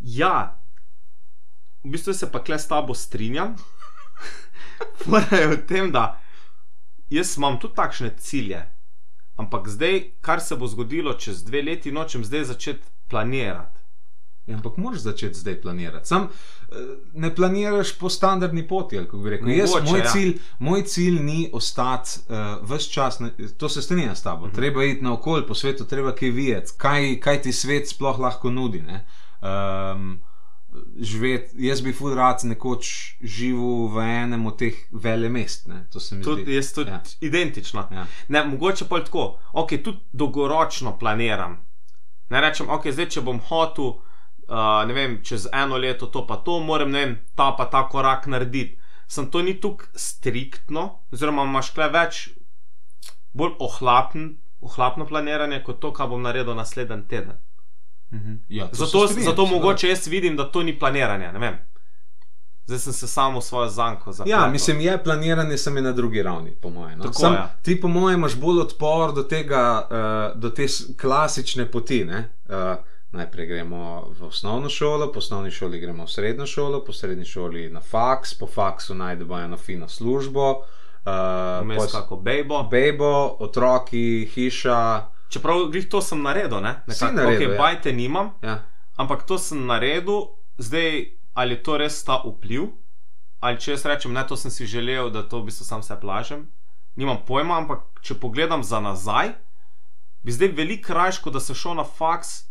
Ja, v bistvu se pa kle s tabo strinjam. <laughs> Fora je v tem, da jaz imam tudi takšne cilje, ampak zdaj, kar se bo zgodilo čez dve leti, nočem zdaj začeti planirati. Ja, ampak moraš začeti zdaj planirati. Sam eh, ne planiraš po standardni poti. kako bi rekel. Jaz, Mogoče, moj, ja. cilj, moj cilj ni ostati uh, vse čas, na, to se strinjam s tabo. Mhm. Treba iti naokoli po svetu, treba kaj videti, kaj, kaj ti svet sploh lahko nudi. ne. Um, živeti, jaz bi fud rad nekoč živel v enem od teh vele mest. To se mi Tudi zdi. jaz tudi Ja. identično. Ja. Ne, mogoče pa je tako, ok, tudi dolgoročno planiram. Ne rečem, ok, zdaj če bom hotel, uh, ne vem, čez eno leto to pa to, moram, ne vem, ta pa ta korak narediti. Sem to ni tako striktno, oziroma imaš kle več, bolj ohlapen, ohlapno planiranje kot to, kar bom naredil naslednji teden. Mhm. Ja, Zato, strinjam, zato mogoče jaz vidim, da to ni planiranje. Ne. Zdaj sem se samo svojo zanko zapletel. Ja, mislim, je planiranje samo na drugi ravni, po mojem. No? Tako, Sam, ja. Ti, po mojem, imaš bolj odpor do tega, uh, do te klasične poti. Uh, najprej gremo v osnovno šolo, po osnovni šoli gremo v srednjo šolo, po srednji šoli na faks, po faksu najdemo eno fino službo, uh, Vmes kako bejbo. bejbo, otroki, hiša. Čeprav glih to sem naredil, ne? Nekako, naredil, okay, ja. bajte nimam, Ja. ampak to sem naredil, zdaj ali je to res ta vpliv, ali če jaz rečem, ne, to sem si želel, da to v bistvu sam se plažem. Nimam pojma, ampak če pogledam za nazaj, bi zdaj veliko raje, kot da se šel na faks,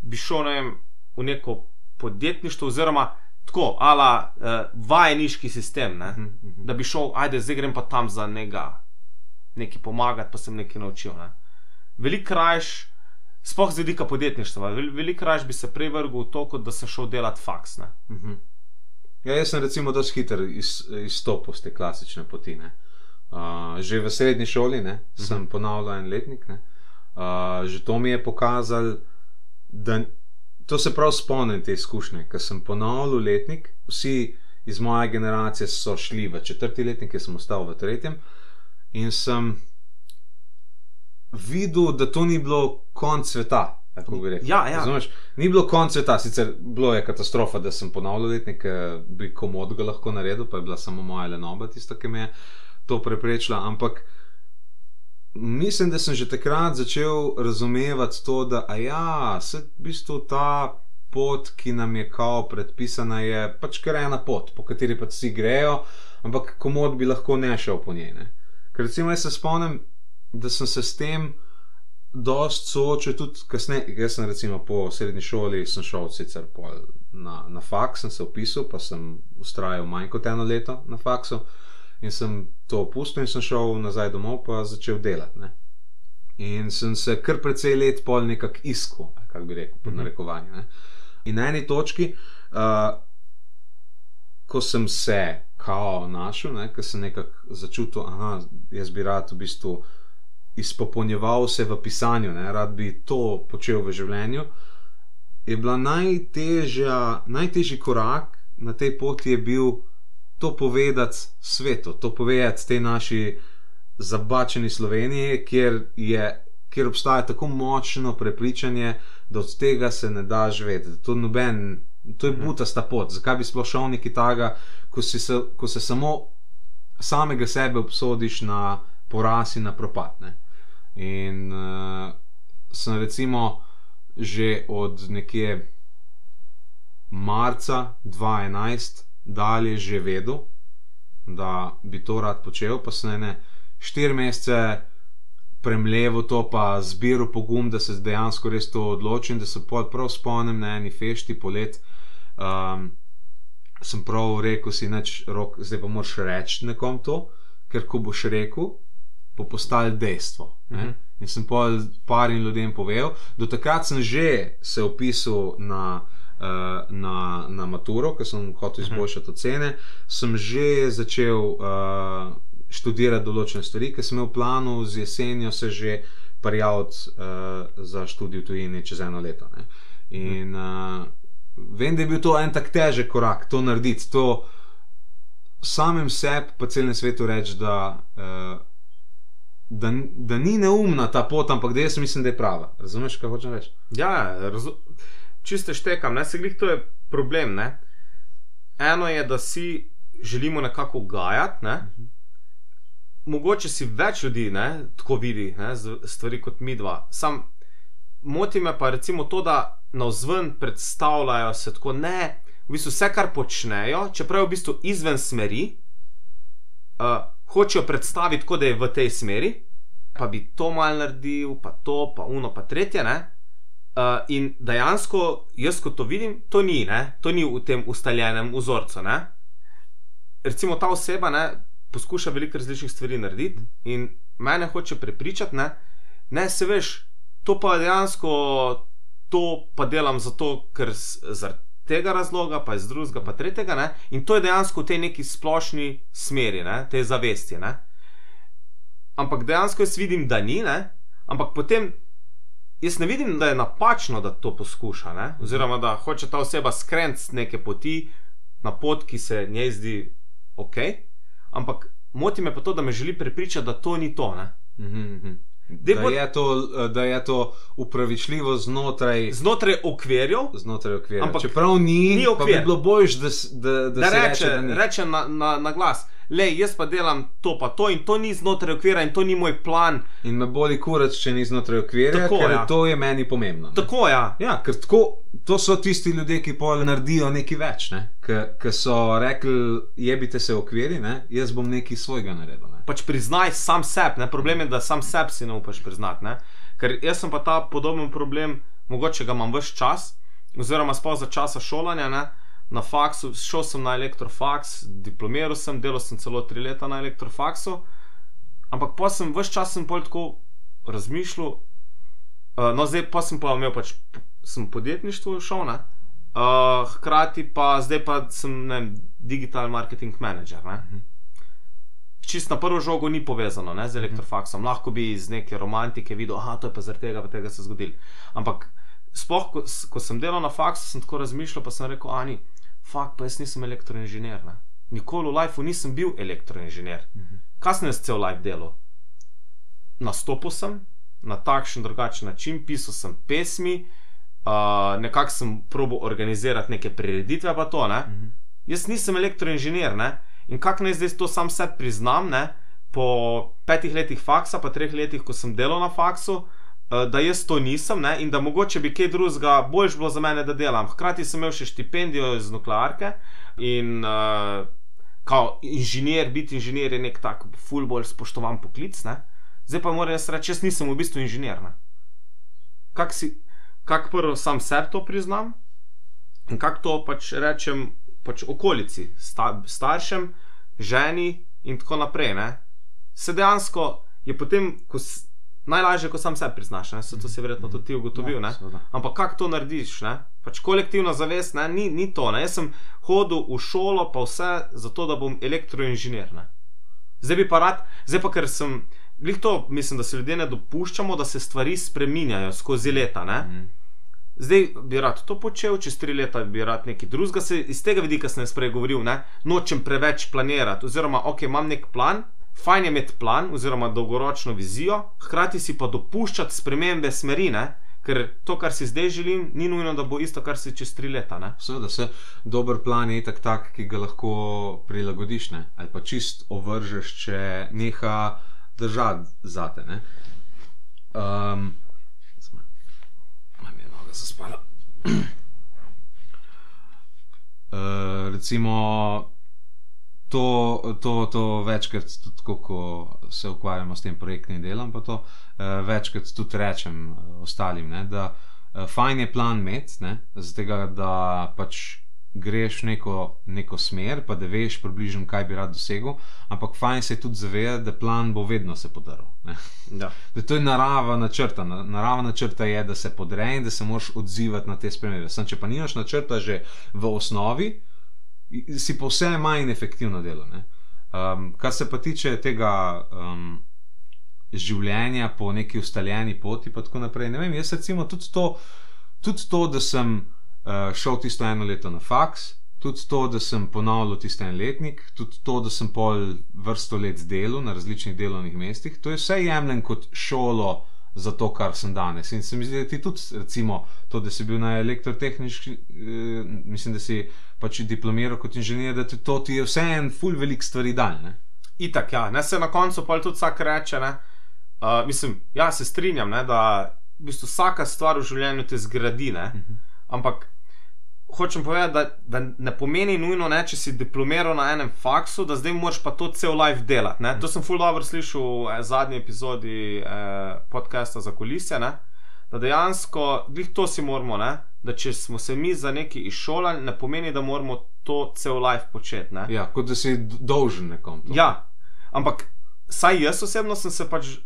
bi šel ne vem, v neko podjetništvo, oziroma tako, ala uh, vajeniški sistem, ne? Mhm, mhm. da bi šel, ajde, zdaj grem pa tam za nekaj, nekaj pomagati, pa sem nekaj naučil. Ne? Veliko rajš, sploh z vidika podjetništva, vel- veliko rajš bi se prej vrgel v to, kot da sem šel delati faks. Ne? Mhm. Ja, jaz sem recimo dosti hiter iz, izstopil z te klasične poti. ne. Uh, že v srednji šoli ne, sem ponavljal en letnik. ne. Uh, že to mi je pokazalo, da to se prav spomnim te izkušnje, ker sem ponavljal letnik, vsi iz moje generacije so šli v četrti letnik, jaz sem ostal v tretjem in sem videl, da to ni bilo konc sveta. Ja, ja. Razumeš? Ni bilo konc sveta, sicer bilo je katastrofa, da sem ponavljal letnik, eh, bi komod ga lahko naredil, pa je bila samo moja lenoba tista, ki me je to preprečila, ampak mislim, da sem že takrat začel razumevati to, da ja, se v bistvu ta pot, ki nam je kao predpisana, je pač kar ena pot, po kateri pač vsi grejo, ampak komod bi lahko ne šel po njej. Ne? Ker recimo jaz se spomnim, da sem se s tem dost soočil tudi kasneje. Jaz sem recimo po srednji šoli, sem šel sicer pol na, na faks, sem se upisal, pa sem ustrajal manj kot eno leto na faksu in sem to opustil in sem šel nazaj domov, pa začel delati. Ne? In sem se kar precej let pol nekako iskal, kako bi rekel, pod narekovanjem. In na eni točki, uh, ko sem se kao našel, ne, ko sem nekako začutil, da jaz bi rad v bistvu izpopolnjeval se v pisanju, ne, rad bi to počel v življenju. Je bila najtežja, najtežji korak na tej poti, je bil to povedati svetu, to povedati tej naši zabačeni Sloveniji, kjer, je, kjer obstaja tako močno prepričanje, da od tega se ne da živeti. To, noben, to je butasta pot. Zakaj bi sploh šel neki taga, ko, se, ko se samo samega sebe obsodiš na poraz in na propad. Ne? In uh, sem recimo že od nekje marca 2011 dalje že vedel, da bi to rad počel, pa sem ne štiri mesece premlevo to, pa zbiral pogum, da se dejansko res to odločim, da se prav spomnim na eni fešti polet. Um, sem prav rekel, si neč rok, zdaj pa moraš reči nekom to, ker ko boš rekel, bo postalo dejstvo. Mm -hmm. In sem pa parim ljudem povedal, do takrat sem že se opisal na. Uh, na, na maturo, ker sem hotel mhm. izboljšati ocene, sem že začel uh, študirati določene stvari, ker sem imel v planu z jesenjo se že prijaviti uh, za študij v tujini čez eno leto. Ne. In uh, vem, da je bil to en tak težek korak, to narediti, to samim sebi, pa celem svetu reči, da, uh, da, da ni neumna ta pot, ampak da jaz mislim, da je prava. Razumeš, kaj hočem reči? Ja, razu čisto štekam, ne se glih to je problem. Ne. Eno je, da si želimo nekako gajati. Ne. Uh mhm. -huh mogoče si več ljudi ne, tako vidi ne, stvari kot mi dva. Sam moti me pa recimo to, da na vzven predstavljajo se tako ne, v bistvu vse, kar počnejo, čeprav je v bistvu izven smeri, uh, hočejo predstaviti, kot da je v tej smeri, pa bi to mal naredil, pa to, pa uno, pa tretje. Ne. Uh, in dejansko, jaz ko to vidim, to ni, ne? to ni v tem ustaljenem vzorcu. Ne? Recimo ta oseba, ne, poskuša veliko različnih stvari narediti in mene hoče prepričati, ne, ne se veš, to pa dejansko, to pa delam zato, ker zaradi tega razloga, pa iz drugega, pa tretjega, ne, in to je dejansko v tej neki splošni smeri, ne, te zavesti. Ne. Ampak dejansko jaz vidim, da ni, ne, ampak potem. Jaz ne vidim, da je napačno, da to poskuša, ne? oziroma da hoče ta oseba skreniti z neke poti na pot, ki se njej zdi ok, ampak moti me pa to, da me želi prepričati, da to ni to. Mm -hmm. Da, je to, da je to upravičljivo znotraj, znotraj okvirjev. Znotraj okvirjev. Ampak čeprav ni, ni okvir. bi bilo boljš, da, da, da, da reče, reče, da reče na, na, na glas le jaz pa delam to, pa to in to ni znotraj okvira in to ni moj plan. In me boli kurac, če ni znotraj okvira, tako, ker ja. to je meni pomembno. Ne? Tako. Ja. ja, ker tako, to so tisti ljudje, ki pol naredijo nekaj več, ne? ki so rekli, jebite se okviri, ne? jaz bom nekaj svojega naredil. Ne? Pač priznaj sam sebi, problem je, da sam sebi si ne upaš priznati. Ne? Ker jaz sem pa ta podoben problem, mogoče ga imam vse čas, oziroma sploh za časa šolanja. Ne? Na faksu, šel sem na elektrofaks, diplomiral sem, delal sem celo tri leta na elektrofaksu, ampak pa sem vse čas sem bolj tako razmišljal. Uh, no, zdaj pa sem pa imel pač sem podjetništvo šel, ne? Uh, hkrati pa zdaj pa sem ne, digital marketing manager. Ne? Mhm. Čist na prvo žogo ni povezano ne, z mhm. elektrofaksom. Lahko bi iz neke romantike videl, da je to zaradi tega, da tega se zgodil. Ampak, spoh, ko, ko sem delal na faksu, sem tako razmišljal, pa sem rekel, Ani, fakt, pa jaz nisem elektroinženir. Ne? Nikoli v lifeu nisem bil elektroinženir. Mhm. Kaj sem cel life delal? Nastopil sem na takšen drugačen način, pisal sem pesmi, uh, nekako sem probo organizirati neke prireditve, pa to. Ne? Mhm. Jaz nisem elektroinženir ne? in kako naj zdaj to sam sebi priznam, ne? po petih letih faksa, pa treh letih, ko sem delal na faksu, uh, da jaz to nisem ne? in da mogoče bi kaj drugega boljš bilo za mene, da delam. Hkrati sem imel še štipendijo iz nuklearke in uh, kao inženir, biti inženir je nek tak ful bolj spoštovan poklic. Ne? Zdaj pa moram jaz reči, jaz nisem v bistvu inženir. ne. Kak si, kak prvo sam sebi to priznam in kak to pač rečem pač okolici, sta, staršem, ženi in tako naprej. Ne? Se dejansko je potem, ko najlažje, ko sam sebi priznaš, ne? Se to si verjetno tudi ti ugotovil. seveda. Ampak kako to narediš? Ne? Pač kolektivna zavest ne? Ni, ni to. Ne? Jaz sem hodil v šolo, pa vse zato, da bom elektroinženir. Ne? Zdaj bi pa rad, zdaj pa ker sem, glih to mislim, da se ljudje ne dopuščamo, da se stvari spreminjajo skozi leta. Ne? Mhm. Zdaj bi rad to počel, čez tri leta bi rad nekaj drugega. Se iz tega vidika sem jaz prej govoril, ne? nočem preveč planirati. Oziroma, ok, imam nek plan, fajn je imeti plan, oziroma dolgoročno vizijo, hkrati si pa dopuščati spremembe smeri, ne? ker to, kar si zdaj želim, ni nujno, da bo isto, kar si čez tri leta. Seveda, se dober plan je tak, tak, ki ga lahko prilagodiš, ne? ali pa čist ovržeš, če neha držati zate. Ne? Um, Mam je noga zaspala. Uh, <clears throat> recimo, to, to, to večkrat, tudi tako, ko se ukvarjamo s tem projektnim delom, pa to uh, večkrat tudi rečem uh, ostalim, ne, da uh, fajn je plan imeti, zato da pač greš v neko, neko smer, pa da veš približno, kaj bi rad dosegel, ampak fajn se je tudi zavedati, da plan bo vedno se podaril. Ja. <laughs> Da to je narava načrta. Na- Narava načrta je, da se podre in da se moraš odzivati na te spremembe. Sam, če pa nimaš načrta že v osnovi, i- si pa vse manj efektivno delo. ne. Um, kar se pa tiče tega um, življenja po neki ustaljeni poti, pa tako naprej. Ne vem, jaz recimo tudi to, tudi to da sem uh, šel tisto eno leto na faks. Tudi to, da sem ponovil tisti en letnik, tudi to, da sem pol vrsto let delal na različnih delovnih mestih, to je vse jemljen kot šolo za to, kar sem danes. In se mi zdi, da ti tudi, recimo, to, da si bil na elektrotehnički, eh, mislim, da si pač diplomiral kot inženir, da ti to ti je vse en ful velik stvari daljne. Itak, ja, ne se na koncu pa tudi vsak reče. Ne, uh, mislim, ja, se strinjam, ne, da v bistvu vsaka stvar v življenju te zgradi, ne, ampak hočem povedati, da, da ne pomeni nujno, ne, če si diplomiral na enem faksu, da zdaj moraš pa to cel life delati. Ne. To sem full dobro slišal v eh, zadnji epizodi eh, podcasta za kulisje. Ne. Da dejansko, glih to si moramo, ne? da če smo se mi za nekaj izšolali, ne pomeni, da moramo to cel life početi. ne. Ja, kot da si dolžen nekom. To. Ja, ampak saj jaz osebno sem se pač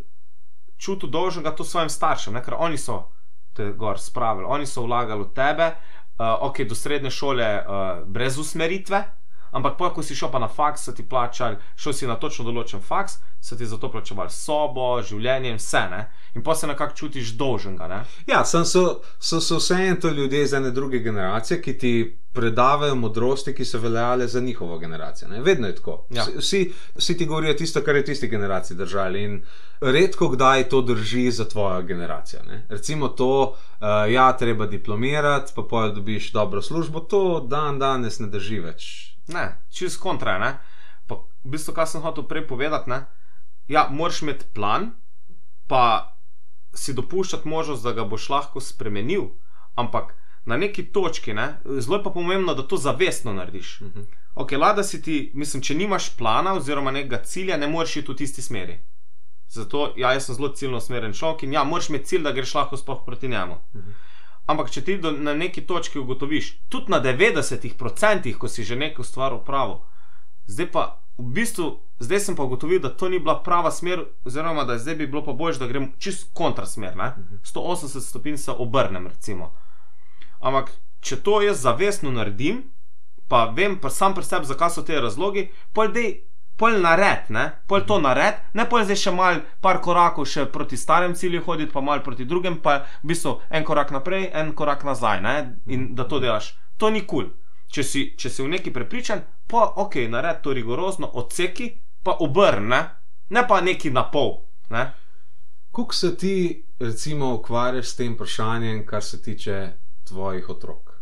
čutil dolžnega to svojim staršem, ne? ker oni so te gor spravili, oni so vlagali v tebe, ok, do srednje šole uh, brez usmeritve. Ampak, pa, ko si šel pa na faks, so ti plačali, šel si na točno določen faks, so ti za to plačevali sobo, življenje in vse. Ne? In pa se nekako čutiš dolžnega. Ne? Ja, sem so, so, so vseeno to ljudje iz ene druge generacije, ki ti predavajo modrosti, ki so veljale za njihovo generacijo. Ne? Vedno je tako. Ja. Vsi- Vsi, vsi ti govorijo tisto, kar je tisti generaciji držali. In redko kdaj to drži za tvojo generacijo. Ne? Recimo to, uh, ja, treba diplomirati, pa pojjo dobiš dobro službo, to dan danes ne drži več. Ne, čez kontra. Ne? Pa, v bistvu, kar sem hotel prej povedati, ne? ja, moraš imeti plan, pa si dopuščati možnost, da ga boš lahko spremenil, ampak na neki točki, ne? zelo je pa pomembno, da to zavestno narediš. Mhm. Ok, lada si ti, mislim, če nimaš plana oziroma nekega cilja, ne moreš iti v tisti smeri. Zato, ja, jaz sem zelo ciljno usmerjen človek in ja, moraš imeti cilj, da greš lahko sploh proti njemu. Ampak, če ti do, na neki točki ugotoviš, tudi na 90%, ko si že neko stvar upravil, zdaj pa v bistvu, zdaj sem pa ugotovil, da to ni bila prava smer, oziroma da zdaj bi bilo pa bolje, da grem čist kontrasmer, ne? 180 stopinj se obrnem, recimo. Ampak, če to jaz zavestno naredim, pa vem pa sam pri sebi, zakaj so te razlogi, pol dej. Pol nared, ne? pol to nared, ne pol zdaj še mal, par korakov še proti starem cilju hoditi, pa mal proti drugem, pa v bistvu en korak naprej, en korak nazaj, ne? in da to delaš. To ni kul. Cool. Če, si, če si v neki prepričan, pa ok, nared to rigorozno, odseki, pa obrni, ne? ne pa neki na pol. Ne? Kako se ti, recimo, ukvarjaš s tem vprašanjem, kar se tiče tvojih otrok?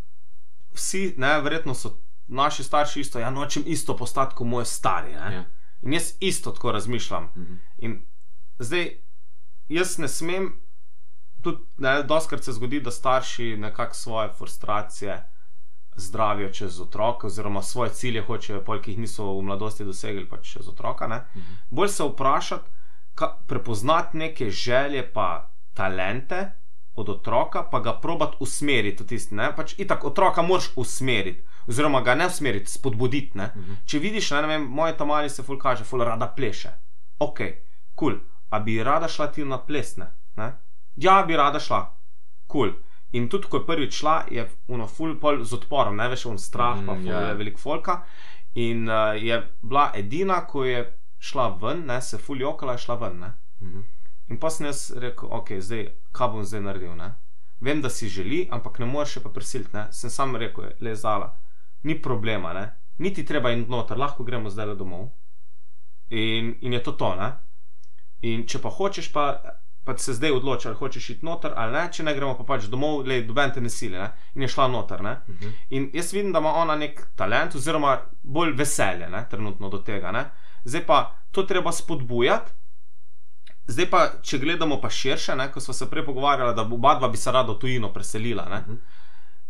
Vsi, ne, verjetno so naši starši isto, ja, nočem isto postati kot moji stari. Ne? Ja. In jaz isto tako razmišljam. Mhm. In zdaj, jaz ne smem, tudi ne, doskrat se zgodi, da starši nekako svoje frustracije zdravijo čez otroka, oziroma svoje cilje hočejo, pol, ki jih niso v mladosti dosegli, pač čez otroka. Ne. Mhm. Bolj se vprašati, ka, prepoznati neke želje, pa talente od otroka, pa ga probat usmeriti v tisti. ne. Pač itak otroka moraš usmeriti, oziroma ga ne usmeriti, spodbuditi. ne. Mhm. Če vidiš, ne, ne vem, moje tamali se ful kaže, ful rada pleše. Ok, kul, cool. a bi rada šla ti na plesne? Ne? Ja, bi rada šla, kul. Cool. In tudi, ko je prvič šla, je uno ful pol z odporom, ne veš, on strah, pa Mm, ful ja. je veliko folka. In uh, je bila edina, ko je šla ven, ne, se ful jokala, je šla ven. Ne? Mhm. In pa sem jaz rekel, ok, zdaj, kaj bom zdaj naredil. Ne? Vem, da si želi, ampak ne moreš pa prisiliti. ne. Sem sam rekel, le zala, ni problema, ne? niti treba in noter, lahko gremo zdaj le domov. In, in je to to. Ne? In če pa hočeš, pa, pa se zdaj odloči, ali hočeš iti noter ali ne, če ne gremo pa pač domov, le doben te ne sili. Ne? In je šla noter. Ne? Mhm. In jaz vidim, da ima ona nek talent, oziroma bolj veselje, ne, trenutno do tega. Ne. Zdaj pa to treba spodbujati. Zdaj pa, če gledamo pa širše, ne, ko smo se prej pogovarjali, da oba dva bi se rada v tujino preselila. Ne. Mhm.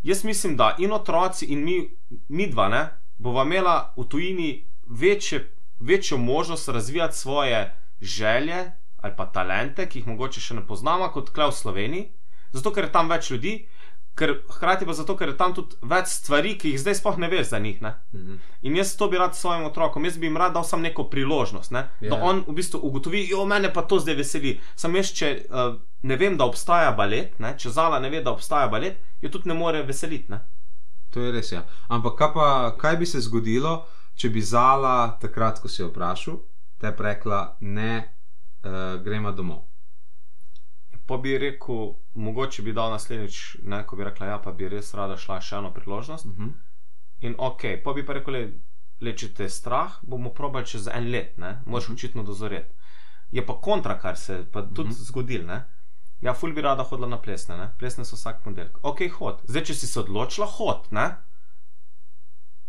Jaz mislim, da in otroci, in mi, mi dva, ne, bova imela v tujini večje, večjo možnost razvijati svoje želje ali pa talente, ki jih mogoče še ne poznamo, kot kle v Sloveniji, zato ker je tam več ljudi, ker hkrati pa zato, ker je tam tudi več stvari, ki jih zdaj sploh ne veš za njih. Ne? Mhm. In jaz to bi rad svojim otrokom, jaz bi jim rad dal samo neko priložnost, ne? Ja. da on v bistvu ugotovi, jo mene pa to zdaj veseli. Sam jaz, če uh, ne vem, da obstaja balet, ne? če Zala ne ve, da obstaja balet, jo tudi ne more veseliti. Ne? To je res. Ja. Ampak kaj, pa, kaj bi se zgodilo, če bi Zala takrat, ko si jo vprašal, te rekla, ne, uh, gremo domov. Pa bi rekel, mogoče bi dal naslednjič, ne, ko bi rekla, ja, pa bi res rada šla še eno priložnost. Mhm. In ok, pa bi pa rekel, le, le če te je strah, bomo probali čez en let, ne, moraš Mhm. očitno dozoreti. Je pa kontra, kar se je pa tudi Mhm. zgodil, ne. Ja, ful bi rada hodila na plesne, ne, plesne so vsak ponedeljek. Ok, hod. Zdaj, če si se odločila, hod, ne.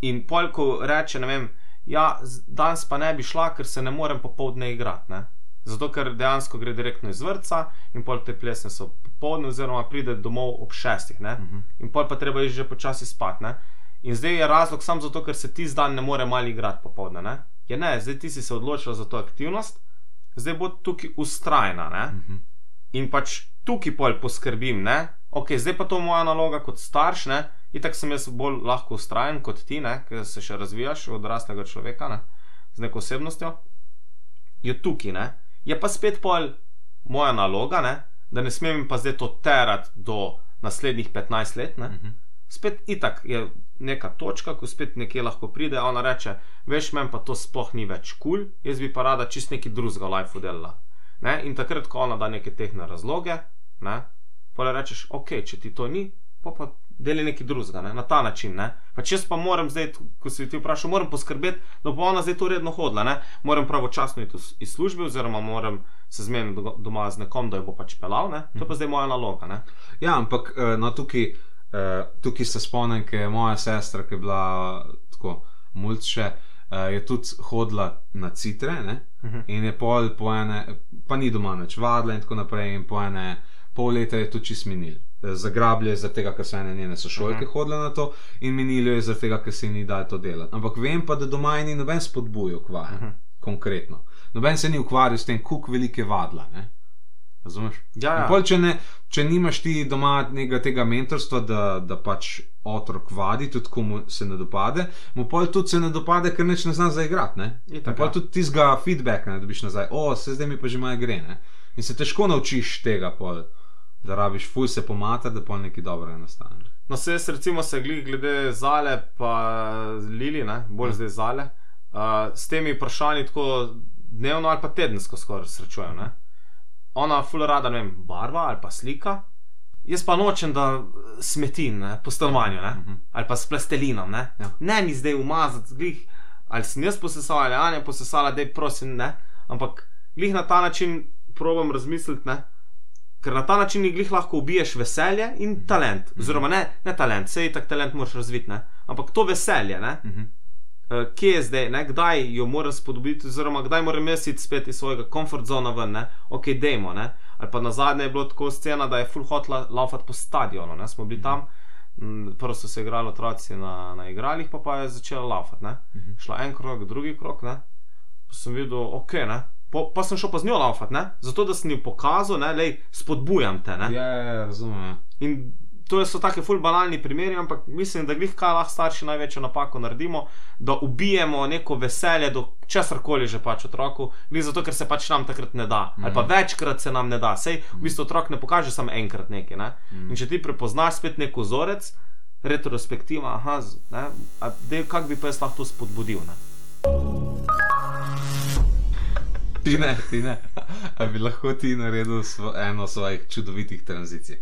In pol, ko reče, ne vem, ja, danes pa ne bi šla, ker se ne morem popovdne igrati, ne. Zato, ker dejansko gre direktno iz vrca in pol te plesne so popovdne, oziroma pride domov ob šestih, ne. Mhm. In pol pa treba iti že počasi spat. Ne? In zdaj je razlog samo zato, ker se ti zdan ne more mali igrati popovdne. Ne? Je ne, zdaj ti si se odločila za to aktivnost, zdaj bo tukaj ustrajna. Ne? Mhm. In pač tukaj pol poskrbim, ne? ok, zdaj pa to je moja naloga kot starš, ne? Itak sem jaz bolj lahko ustrajen kot ti, ne? ker se še razvijaš od odraslega človeka, ne? z neko osebnostjo. Je tukaj, ne? Je pa spet pol moja naloga, ne? da ne smem pa zdaj to terati do naslednjih 15 let. Ne? Mhm. spet itak je neka točka, ko spet nekje lahko pride, ona reče: Veš, meni pa to sploh ni več kul, cool, jaz bi pa rada čist neki drugega v lifeu delala. Ne? In takrat, ko ona da neke tehne razloge, ne? pa le rečeš: Ok, če ti to ni, pa pa deli neki drugega, ne? na ta način. Ne? Pač jaz pa moram zdaj, ko si ti vprašal, moram poskrbeti, da bo ona zdaj to redno hodila. Ne? Moram pravočasno iti iz- službe, oziroma moram se zmeniti do- doma z nekom, da jo bo pač pelal. Ne? To pa zdaj moja naloga. Ne? Ja, ampak eh, no, tukaj, eh, tukaj se spomnim, ker je moja sestra, ki je bila tako mulčša, je tudi hodila na citre ne? Mhm. in je pol po ene, pa ni doma več vadila in tako naprej, in po ene pol leta je tudi čist minil. Zagrablje je zaradi tega, ker so ene njene sošolke Mhm. hodile na to, in minilo je zaradi tega, ker se ni dal to delati. Ampak vem pa, da doma ni noben spodbujal k vaji, Mhm. konkretno. Noben se ni ukvarjal s tem, koliko velike vadla. Ne? Razumeš? Ja, In ja. Pol, če, ne, če nimaš ti doma nekega tega mentorstva, da, da pač otrok vadi, tudi ko mu se ne dopade, mu pol tudi se ne dopade, ker neč ne zna zaigrati. Ne? Itak, In pol ja. tudi tistega feedbacka ne dobiš nazaj, o, se zdaj mi pa že malo gre. Ne? In se težko naučiš tega, pol, da rabiš fuj se pomata, da pol nekaj dobrega nastane. No, se jaz recimo se glih glede zale, pa Lili, ne, bolj Ja. zdaj zale, uh, s temi vprašanji tako dnevno ali pa tedensko skoraj srečujem. Ne. Ona ful rada, ne vem, barva ali pa slika. Jaz pa nočem, da smetim ne, po stanovanju, ne, Mhm. ali pa s plastelinom. Ne, Ja. ne mi zdaj umazati, glih, ali sem jaz posesala, ali Anja posesala, da je prosim, ne. Ampak glih na ta način probam razmisliti, ne. Ker na ta način glih lahko ubiješ veselje in talent. Oziroma, ne, ne talent, sej tak talent moraš razviti, ne? ampak to veselje. Ne? Mhm. uh, kje je zdaj, ne? kdaj jo moram spodbuditi, oziroma kdaj moram jaz iti spet iz svojega komfort zona ven, ne? ok, dejmo. Ne? Ali pa na zadnje je bilo tako scena, da je full hotla laufati po stadionu, ne? smo bili tam. mm, Prvo so se igrali otroci na, na igralih, pa, pa je začela laufati. ne. Šla en krok, drugi krok, ne. pa sem videl, ok, ne. Po, pa sem šel pa z njo laufati, zato da sem ji pokazal, lej, spodbujam te. Ne. Ja, ja, ja, razumem. ja. In to so tako ful banalni primeri, ampak mislim, da glih kaj lahko starši največjo napako naredimo, da ubijemo neko veselje do česar koli že pač otroku, glih zato, ker se pač nam takrat ne da. Mm. Ali pa večkrat se nam ne da. Sej v bistvu otrok ne pokaže samo enkrat nekaj. Ne? Mm. In če ti prepoznaš spet nek vzorec, retrospektiva, aha, ne, a dej, kako bi pa jaz lahko to spodbudil. Ne? Ti ne, ti ne. <laughs> A bi lahko ti naredil svo, eno svojih čudovitih tranzicij?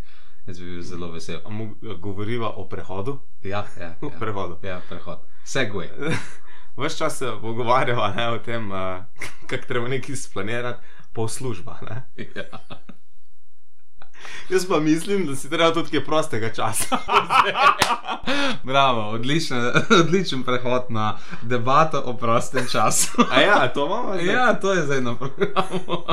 Jaz bi bil zelo vesel. A govoriva o prehodu? Ja, ja, ja. <laughs> prehodu. ja prehod. Segway. <laughs> Ves čas se pogovarjava ne, o tem, uh, <laughs> kako treba nekaj splanirati, pol služba. Ne? Ja. Jaz pa mislim, da si treba tudi kaj prostega časa. Bravo, odličen, odličen prehod na debato o prostem času. A ja, to imamo zdaj? Ja, to je zdaj na programu.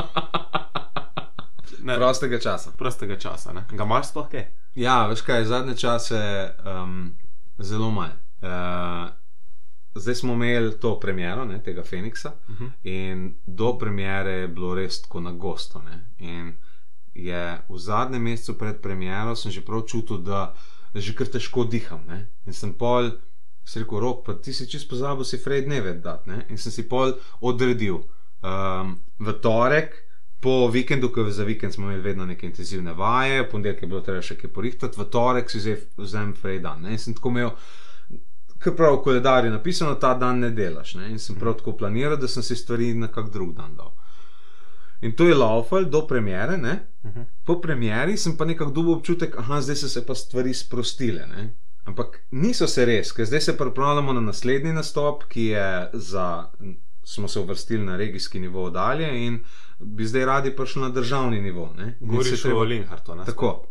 Ne, Prostega časa. prostega časa. Ne? Ga imaš sploh kaj? Ja, veš kaj, zadnje čase um, zelo malo. Uh, zdaj smo imeli to premiero ne, tega Feniksa Uh -huh. in do premiere je bilo res tako na gosto. Ne. In je v zadnjem mesecu pred premiero sem že prav čutil, da že kar težko diham. Ne. In sem pol, si rekel, rok, pa ti si čist pozabil si Fred dneve dati. Ne. In sem si pol odredil um, v torek. Po vikendu, ko za vikend smo imeli vedno neke intenzivne vaje, v ponedeljek je bilo treba še kaj porihtati, v torek si zdaj vzamem frej dan. Ne? In sem tako imel, kar prav v koledarju napisano, ta dan ne delaš. Ne? In sem prav tako planiral, da sem si stvari na kak drug dan dal. In to je laufal do premjere, ne? Uh -huh. po premjeri sem pa nekako dobil občutek, da zdaj so se pa stvari sprostile. Ne? Ampak niso se res, ker zdaj se pripravljamo na naslednji nastop, ki je za. Smo se uvrstili na regijski nivo dalje, in bi zdaj radi prišli na državni nivo. Govoriš o Linhartu. Tako.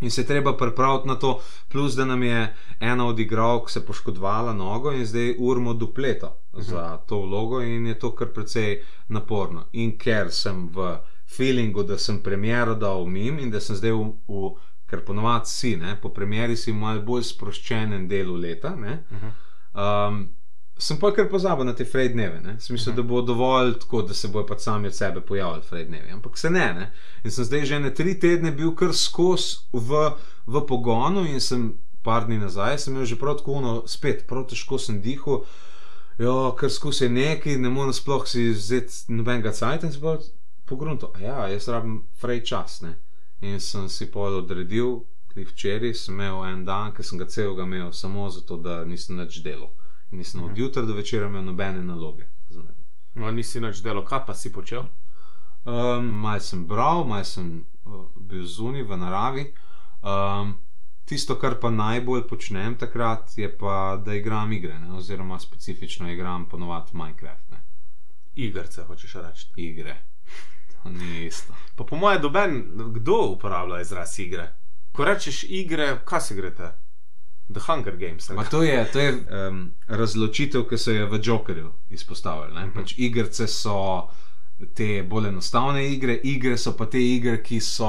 In se je treba pripraviti na to, plus da nam je ena od igralk se poškodovala nogo in zdaj urmo dupleto za to vlogo, in je to kar precej naporno. In ker sem v feelingu, da sem premjero dal mim in da sem zdaj v, v ker ponovadi si, ne, po premjeri si malo bolj sproščenem delu leta. Ne, Uh -huh. Um, sem pa kar pozabil na te frej dneve. Ne? Sem mislil, da bo dovolj tako, da se bojo pač sami od sebe pojavili frej dnevi. Ampak se ne, ne. In sem zdaj že ne tri tedne bil kar skozi v, v pogonu in sem par dni nazaj, sem imel že prav tako, no, spet prav težko sem dihal. Jo, kar skozi je nekaj, ne morem sploh si vzeti nobenega cajt in se pa pogrunto. A Ja, jaz rabim frej čas. Ne? In sem si pol odredil, tudi včeraj sem imel en dan, ki sem ga celega imel samo zato, da nisem več delal. Nisem od jutra do večera imel nobene naloge. No, nisi nič delo, kaj pa si počel? Um, malo sem bral, malo sem uh, bil zunaj v naravi. Um, tisto, kar pa najbolj počnem takrat, je pa, da igram igre, ne? oziroma specifično igram ponovadi Minecraft. Ne? Igrce, hočeš reči. Igre. To ni isto. Pa po mojem, doben, kdo uporablja izraz igre? Ko rečeš igre, kaj se grete? The Hunger Games. Ma to je, to je um, razločitev, ki so jo v Jokerju izpostavili. Ne? Pač igrice so te bolj enostavne igre, igre so pa te igre, ki so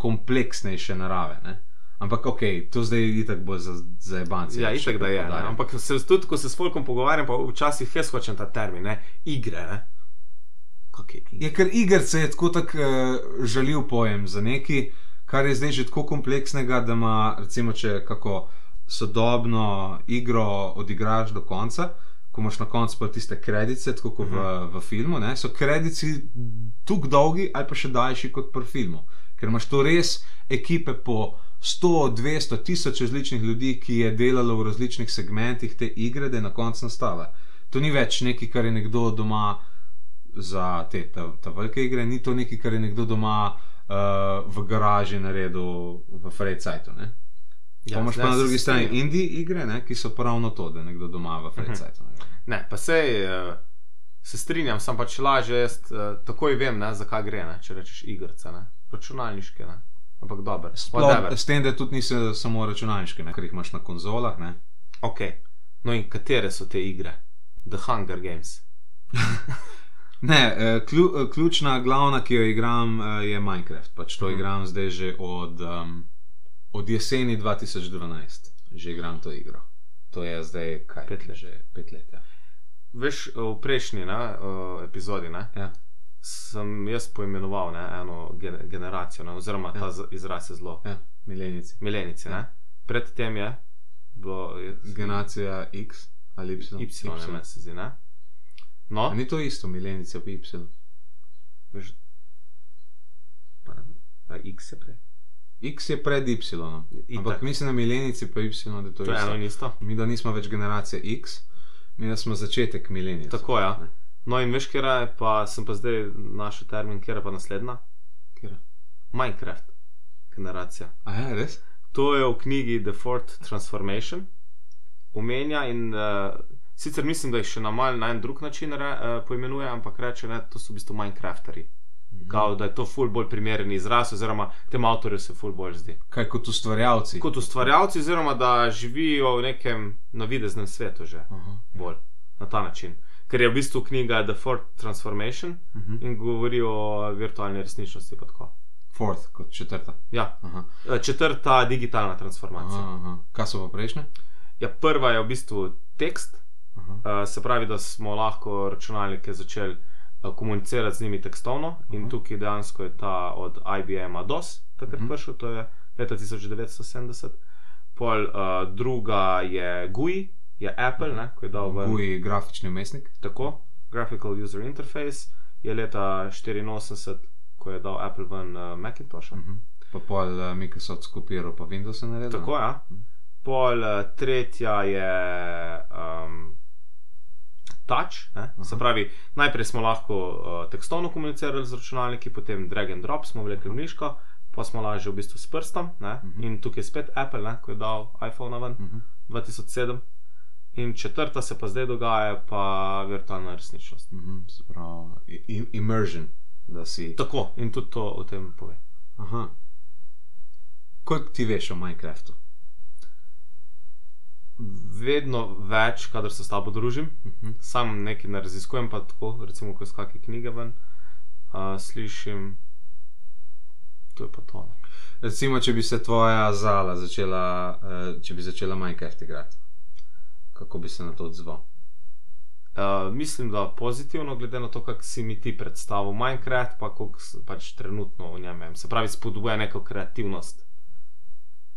kompleksnejše narave. Ne? Ampak ok, to zdaj je tako bolj za, za ebance. Ja, itek da je. Ne? Ampak se, tudi, ko se s folkom pogovarjam, pa včasih jaz hočem ta termin, ne? igre. Ne? Kak je? Je ker igrice je tako tak uh, žaljiv pojem za nekaj, kar je zdaj že tako kompleksnega, da ima, recimo, če kako sodobno igro odigraš do konca, ko imaš na koncu pa tiste kredice, tako kot v, v filmu, ne, so kredici tako dolgi ali pa še daljši kot pri filmu. Ker imaš to res ekipe po 100, 200, tisoč različnih ljudi, ki je delalo v različnih segmentih te igre, da je na koncu nastala. To ni več nekaj, kar je nekdo doma za te ta, ta velike igre, ni to nekaj, kar je nekdo doma uh, v garaži naredil v Frejcajtu. Ja, pa imaš pa na drugi strani indie igre, ne, ki so pravno to, da nekdo doma v Frejcajtu. Ne, pa sej uh, se strinjam, sem pač lažje, jaz uh, takoj vem, ne, zakaj gre, ne, če rečeš igrice, ne, računalniške. Ne. Ampak dobro, s tem, da tudi niso samo računalniške, ne, ker jih imaš na konzolah. Ne. Ok. No in katere so te igre? The Hunger Games. <laughs> Ne, eh, klju, eh, ključna, glavna, ki jo igram, eh, je Minecraft. Pač to Mhm. igram zdaj že od, um, od jeseni 2012, že igram to igro. To je zdaj kaj? Pet let. Že pet let. Ja. Veš, v prejšnji uh, epizodi ne, Ja. sem jaz poimenoval ne, eno gen generacijo, ne, oziroma ta Ja. z- izraz je zelo. Ja, milenici. Milenici. Ja. Predtem je bilo Generacija X ali Y. Y, ne, meni se zdi. Ne. No, A Ni to isto, milenici pa Y. veš, pa ne X je prej. X je pred Y. Itak. Ampak mislim na milenici pa Y, da to, To je eno in isto. Mi da nismo več generacija X, mi da smo začetek milenice. Tako ja. Ne. No in veš, kje je, pa sem pa zdaj našel termin, je pa naslednja? Katera? Minecraft generacija. A ja, res? To je v knjigi The Fourth Transformation, omenja in uh, sicer mislim, da jih še na mal na en drug način re, uh, poimenuje, ampak reče, da to so v bistvu Minecrafteri. Kao, da je to ful bolj primeren izraz, oziroma tem avtorju se ful bolj zdi. Kaj kot ustvarjalci. Kot ustvarjalci, oziroma da živijo v nekem navideznem svetu že Aha. bolj na ta način. Ker je v bistvu knjiga The Fourth Transformation Mhm. in govori o virtualni resničnosti. Fourth, kot četrta. Ja, Aha. eh, četrta digitalna transformacija. Aha, aha. Kaj so pa prejšnje? Ja, prva je v bistvu tekst, Aha. uh, se pravi, da smo lahko računalnike začeli uh, komunicirati z njimi tekstovno in Aha. tukaj dejansko je ta od IBM-a DOS, takrat Mhm. prišel, to je leta 1970. Pol uh, druga je GUI, je Apple, ne, ko je dal ven Guji grafični umestnik. tako, Graphical User Interface, je leta 84, ko je dal Apple ven uh, Macintosha. Mhm. Pa pol uh, Microsoft skopiral, pa Windows je naredil. Tako, ja. Mhm. Pol uh, tretja je um, Touch, ne? se Aha. pravi, najprej smo lahko uh, tekstovno komunicirali z računalniki, potem drag and drop smo vlekli v miško, pa smo lažje v bistvu s prstom. Ne? Mhm. In tukaj je spet Apple, ne? ko je dal iPhone ven Mhm. 2007. In četrta se pa zdaj dogaja, pa virtualna resničnost. Mhm. Se pravi, immersion, da si. Tako, in tudi to o tem pove. Aha. Koliko ti veš o Minecraftu? Vedno več, kadar se s tabo družim, Mhm. sam nekaj ne raziskujem, pa tako, recimo, ko kakšne knjige ven, uh, slišim, to je pa to. ne. Recimo, če bi se tvoja zala začela, uh, če bi začela Minecraft igrati, kako bi se na to odzval? Uh, mislim, da pozitivno, glede na to, kako si mi ti predstavil Minecraft, pa kako pač trenutno v njem. Se pravi, spodbuja neko kreativnost.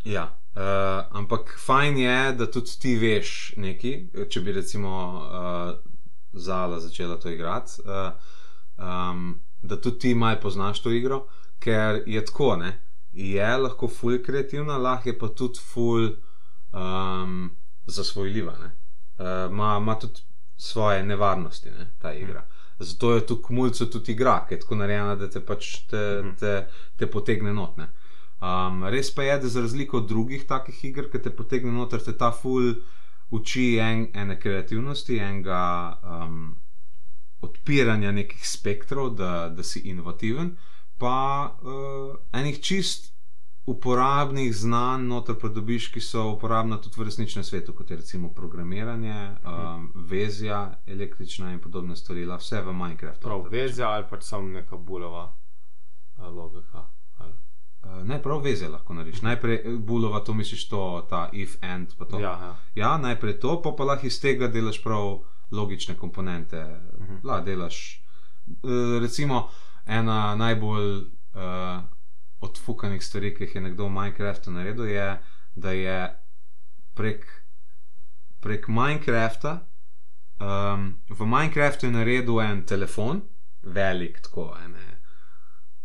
Ja, uh, ampak fajn je, da tudi ti veš nekaj. Če bi recimo uh, Zala začela to igrati, uh, um, da tudi ti malo poznaš to igro, ker je tako, ne. Je lahko ful kreativna, lahko je pa tudi ful um, zasvojljiva. ne. Uh, Ma ima tudi svoje nevarnosti, ne, ta igra. Zato je tu kumulcu tudi igra, ki je tako narejena, da te pač te, Mhm. te, te potegne notne. Um, res pa je, da za razliko od drugih takih iger, ki te potegne noter, te ta ful uči en, ene kreativnosti, enega um, odpiranja nekih spektrov, da, da si inovativen, pa uh, enih čist uporabnih znanj noter pridobiš, ki so uporabna tudi v resničnem svetu, kot je recimo programiranje, um, vezja, električna in podobne stvari, vse v Minecraftu. Prav, vezja ali pač samo neka bulova uh, logika. Ali. Uh, ne, prav veze lahko narediš. Najprej eh, bulova, to misliš, to, ta if, and, pa to. Ja, ja. ja, najprej to, pa pa lahko iz tega delaš prav logične komponente. Mhm. La, delaš. Uh, recimo, ena najbolj uh, odfukanih stvari, ki jih je nekdo v Minecraftu naredil, je, da je prek, prek Minecrafta. Um, v Minecraftu je naredil en telefon, velik, tako ene.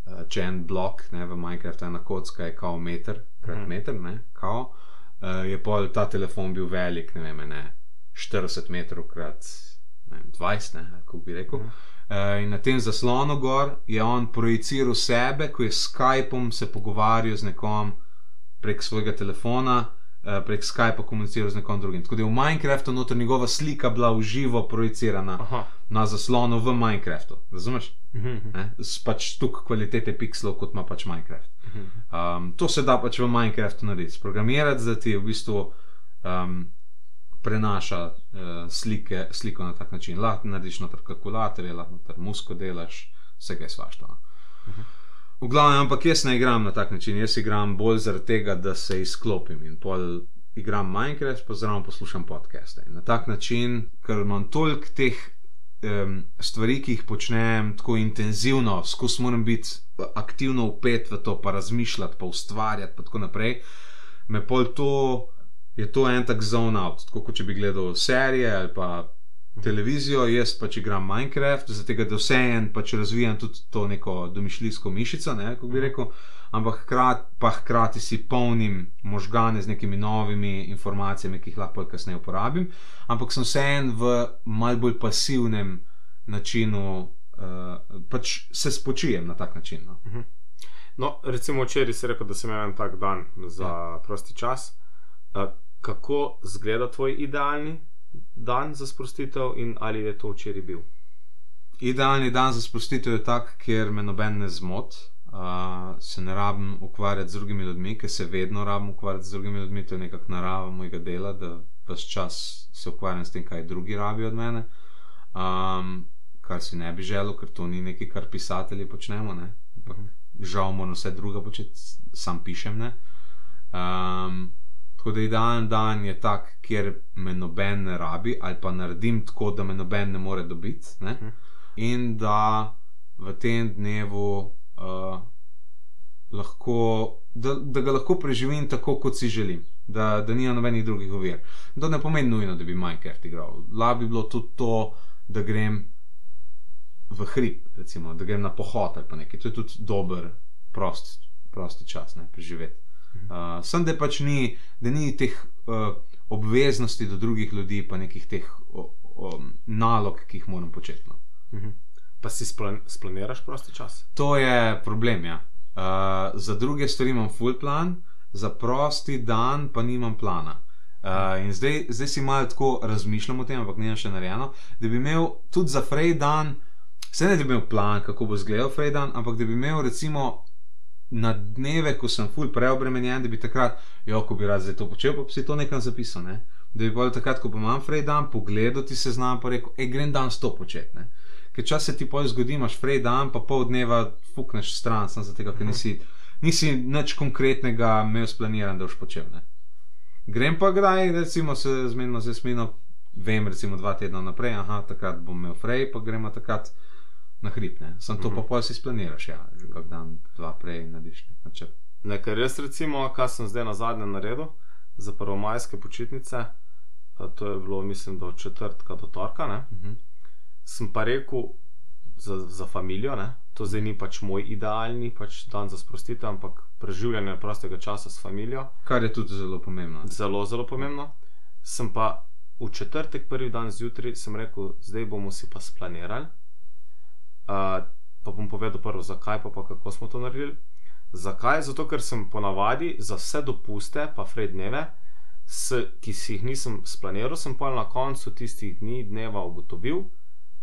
Uh, če en blok, ne, v Minecraftu ena kocka je kao meter, krat Mhm. meter, ne, kao, uh, je pol ta telefon bil velik, ne vem, ne, 40 metrov krat ne vem, 20, ne, kako bi rekel. Mhm. Uh, in na tem zaslonu gor je on projiciral sebe, ko je s Skypom se pogovarjal z nekom prek svojega telefona, uh, prek Skypa komuniciral z nekom drugim. Tako da je v Minecraftu noter njegova slika bila v živo projicirana Aha. Na zaslonu v Minecraftu. Razumeš? Mhm. Ne? S pač tuk kvalitete pixelov, kot ima pač Minecraft. Mhm. Um, to se da pač v Minecraftu narediti. Programirati, da ti v bistvu um, prenaša uh, slike, sliko na tak način. Lahko narediš noter kalkulatorje, lahko noter musko delaš, vse kaj svašta. no. V glavnem, ampak jaz ne igram na tak način, jaz igram bolj zaradi tega, da se izklopim in pol igram Minecraft, pa zraven poslušam podcaste. In na tak način, ker imam toliko teh um, stvari, ki jih počnem tako intenzivno, skozi moram biti aktivno upet v to, pa razmišljati, pa ustvarjati, pa tako naprej, me pol to je to en tak zone out, tako kot če bi gledal serije ali pa televizijo, jaz pač igram Minecraft, zato da vseeno pač razvijam tudi to neko domišljijsko mišico, ne, kako bi rekel, ampak hkrat, pa hkrati si polnim možgane z nekimi novimi informacijami, ki jih lahko kasneje uporabim, ampak sem vseeno v mal bolj pasivnem načinu, uh, pač se spočijem na tak način. No. No, recimo včeraj si rekel, da sem imel en tak dan za ja. prosti čas. Uh, kako izgleda tvoj idealni dan za sprostitev in ali je to včeraj bil? Idealni dan za sprostitev je tak, kjer me noben ne zmot, uh, se ne rabim ukvarjati z drugimi ljudmi, ker se vedno rabim ukvarjati z drugimi ljudmi, to je nekako narava mojega dela, da vse čas se ukvarjam s tem, kaj drugi rabijo od mene. Um, kar si ne bi želel, ker to ni nekaj, kar pisatelji počnemo. Ne? Ampak žal moram vse druga početi, sam pišem. Ne? Um, tako da idealen dan je tak, kjer me noben ne rabi, ali pa naredim tako, da me noben ne more dobiti. Ne? In da v tem dnevu uh, lahko, da, da ga lahko preživim tako, kot si želim. Da, da ni nobenih drugih ovir. To ne pomeni nujno, da bi Minecraft igral. Lahko bi bilo tudi to, da grem v hrib, recimo, da grem na pohod ali pa nekaj. To je tudi dober, prost, prosti čas, ne preživeti. Uh, sem da pač ni, da ni teh uh, obveznosti do drugih ljudi, pa nekih teh o, o, nalog, ki jih moram početi. No. Pa si splan splaniraš prosti čas? To je problem. Ja. Uh, za druge stvari imam full plan, za prosti dan pa nimam plana. Uh, in zdaj, zdaj si malo tako razmišljam o tem, ampak ne še narejeno, da bi imel tudi za Frey dan, se ne da bi imel plan, kako bo izgledal Frey dan, ampak da bi imel recimo na dneve, ko sem full preobremenjen, da bi takrat, jo, ko bi rad zdaj to počel, pa bi si to nekam zapisal. Ne? Da bi bolj takrat, ko pa imam Frey dan, pogledal ti se znam, pa rekel, hej, grem dan sto počet. Ne? Ker čas se ti pol zgodi, imaš Frey dan, pa pol dneva fukneš stran, sem zato, ker nisi, nisi nič konkretnega imel splaniran, da boš počel. Ne? Grem pa kdaj, recimo se zmenimo z jasmino, vem recimo dva tedna naprej, aha, takrat bom imel Frey, pa gremo takrat na hrib. Ne? Sem to mm -hmm. pa pol si splaniraš, ja, kak dan, dva prej narediš načrt. Nekaj res, recimo, kar sem zdaj na zadnje naredil za prvomajske počitnice, to je bilo, mislim, do četrtka do torka. Mm -hmm. Sem pa rekel za, za familijo, ne? to zdaj ni pač moj idealni pač dan za sprostitev, ampak preživljanje prostega časa s familijo. Kar je tudi zelo pomembno. Zelo, zelo pomembno. Sem pa v četrtek, prvi dan zjutraj, rekel, zdaj bomo si pa splanirali. Uh, pa bom povedal prvo, zakaj pa, pa kako smo to naredili. Zakaj? Zato, ker sem ponavadi za vse dopuste, pa fredneve, s, ki si jih nisem splaniral, sem pa na koncu tistih dni, dneva ugotovil,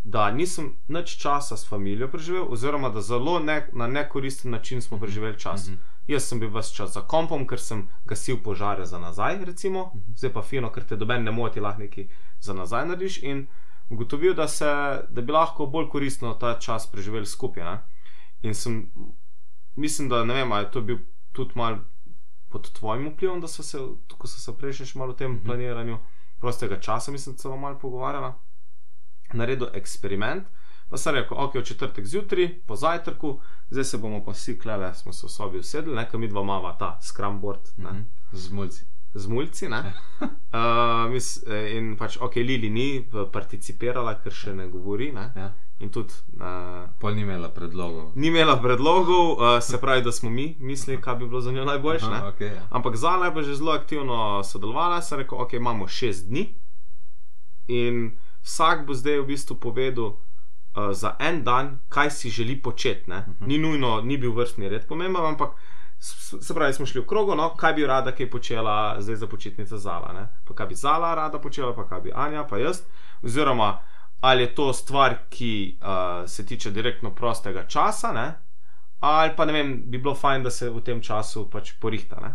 da nisem več časa s familijo preživel, oziroma da zelo ne, na nekoristen način smo preživeli čas. Mm -hmm. Jaz sem bil vse čas za kompom, ker sem gasil požare za nazaj, recimo, mm -hmm. zdaj pa fino, ker te doben ne moti, lahko nekaj za nazaj narediš. In ugotovil, da, se, da bi lahko bolj koristno ta čas preživeli skupaj. Ne? In sem, mislim, da ne vem, ali je to bil tudi mal pod tvojim vplivom, da so se, ko so se prejšnjič malo o tem mm -hmm. planiranju prostega časa, mislim, celo malo pogovarjala naredil eksperiment. Pa sem rekel, ok, v četrtek zjutraj, po zajtrku, zdaj se bomo pa vsi klele, smo se v sobi usedli, nekaj mi dva mava ta scrumboard. Mm -hmm. Z mulci. Z mulci, ne. uh, <laughs> mis, in pač, ok, Lili ni participirala, ker še ne govori. Ne? Ja. In tudi. Uh, Pol ni imela predlogov. Ni imela predlogov, uh, se pravi, da smo mi mislili, kaj bi bilo za njo najboljše. Okay, ja. Ampak Zala je pa že zelo aktivno sodelovala, sem rekel, ok, imamo šest dni. In vsak bo zdaj v bistvu povedal uh, za en dan, kaj si želi početi. Uh Mhm. -huh. Ni nujno, ni bil vrstni red pomemben, ampak se pravi, smo šli v krogo, no, kaj bi rada kaj počela zdaj za počitnice Zala. Ne? Pa kaj bi Zala rada počela, pa kaj bi Anja, pa jaz. Oziroma, ali je to stvar, ki uh, se tiče direktno prostega časa, ne? ali pa ne vem, bi bilo fajn, da se v tem času pač porihta. Ne?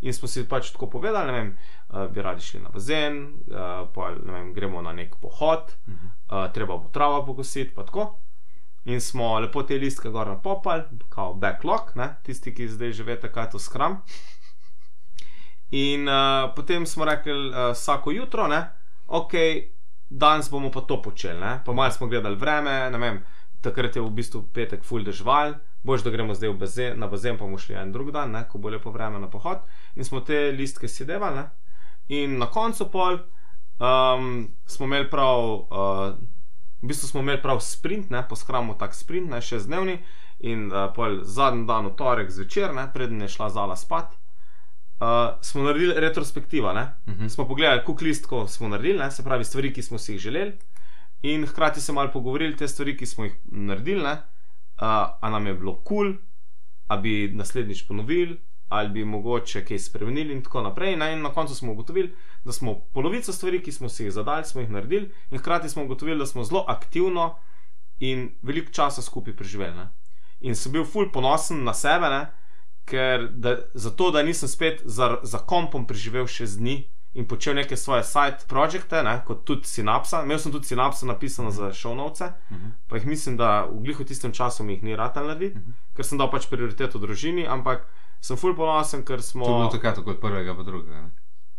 In smo si pač tako povedali, ne vem, uh, bi radi šli na bazen, uh, pa ne vem, gremo na nek pohod, uh, treba bo trava pokositi, pa tako. In smo lepo te listke gor napopali, kao backlog, ne? tisti, ki zdaj že veste, kaj je to skram. In uh, potem smo rekli uh, vsako jutro, ne, ok, danes bomo pa to počeli. Ne? Pa malo smo gledali vreme, ne vem, takrat je v bistvu petek full dežval, boš da gremo zdaj bazen, na bazen, pa bomo šli en drug dan, ne? ko bo lepo vreme na pohod. In smo te listke sedevali. In na koncu pol um, smo imeli prav. Uh, V bistvu smo imeli prav sprint, ne, poskramo tak sprint, ne, še z dnevni, in uh, zadnji dan, v torek zvečer, ne, preden je šla zala spat, uh, smo naredili retrospektiva. Uh -huh. Smo pogledali, koliko listkov smo naredili, ne, se pravi, stvari, ki smo si jih želeli, in hkrati se malo pogovorili te stvari, ki smo jih naredili, ne, uh, a nam je bilo kul, cool, a bi naslednjič ponovili, ali bi mogoče kaj spremenili, in tako naprej. In na koncu smo ugotovili, da smo polovico stvari, ki smo si jih zadali, smo jih naredili, in hkrati smo ugotovili, da smo zelo aktivno in veliko časa skupaj preživeli. Ne. In sem bil ful ponosen na sebe, ne, ker da, zato, da nisem spet za, za kompom preživel še z dni in počel neke svoje side projekte, ne, kot tudi Synapsa. Imel sem tudi Synapsa napisano za šovnovce, uh -huh. pa jih mislim, da v glihu tistem času mi jih ni rad narediti, uh -huh. ker sem dal pač prioriteto družini, ampak sem ful ponosen, ker smo. To je bilo takrat, kot prvega, pa drugega. Ne?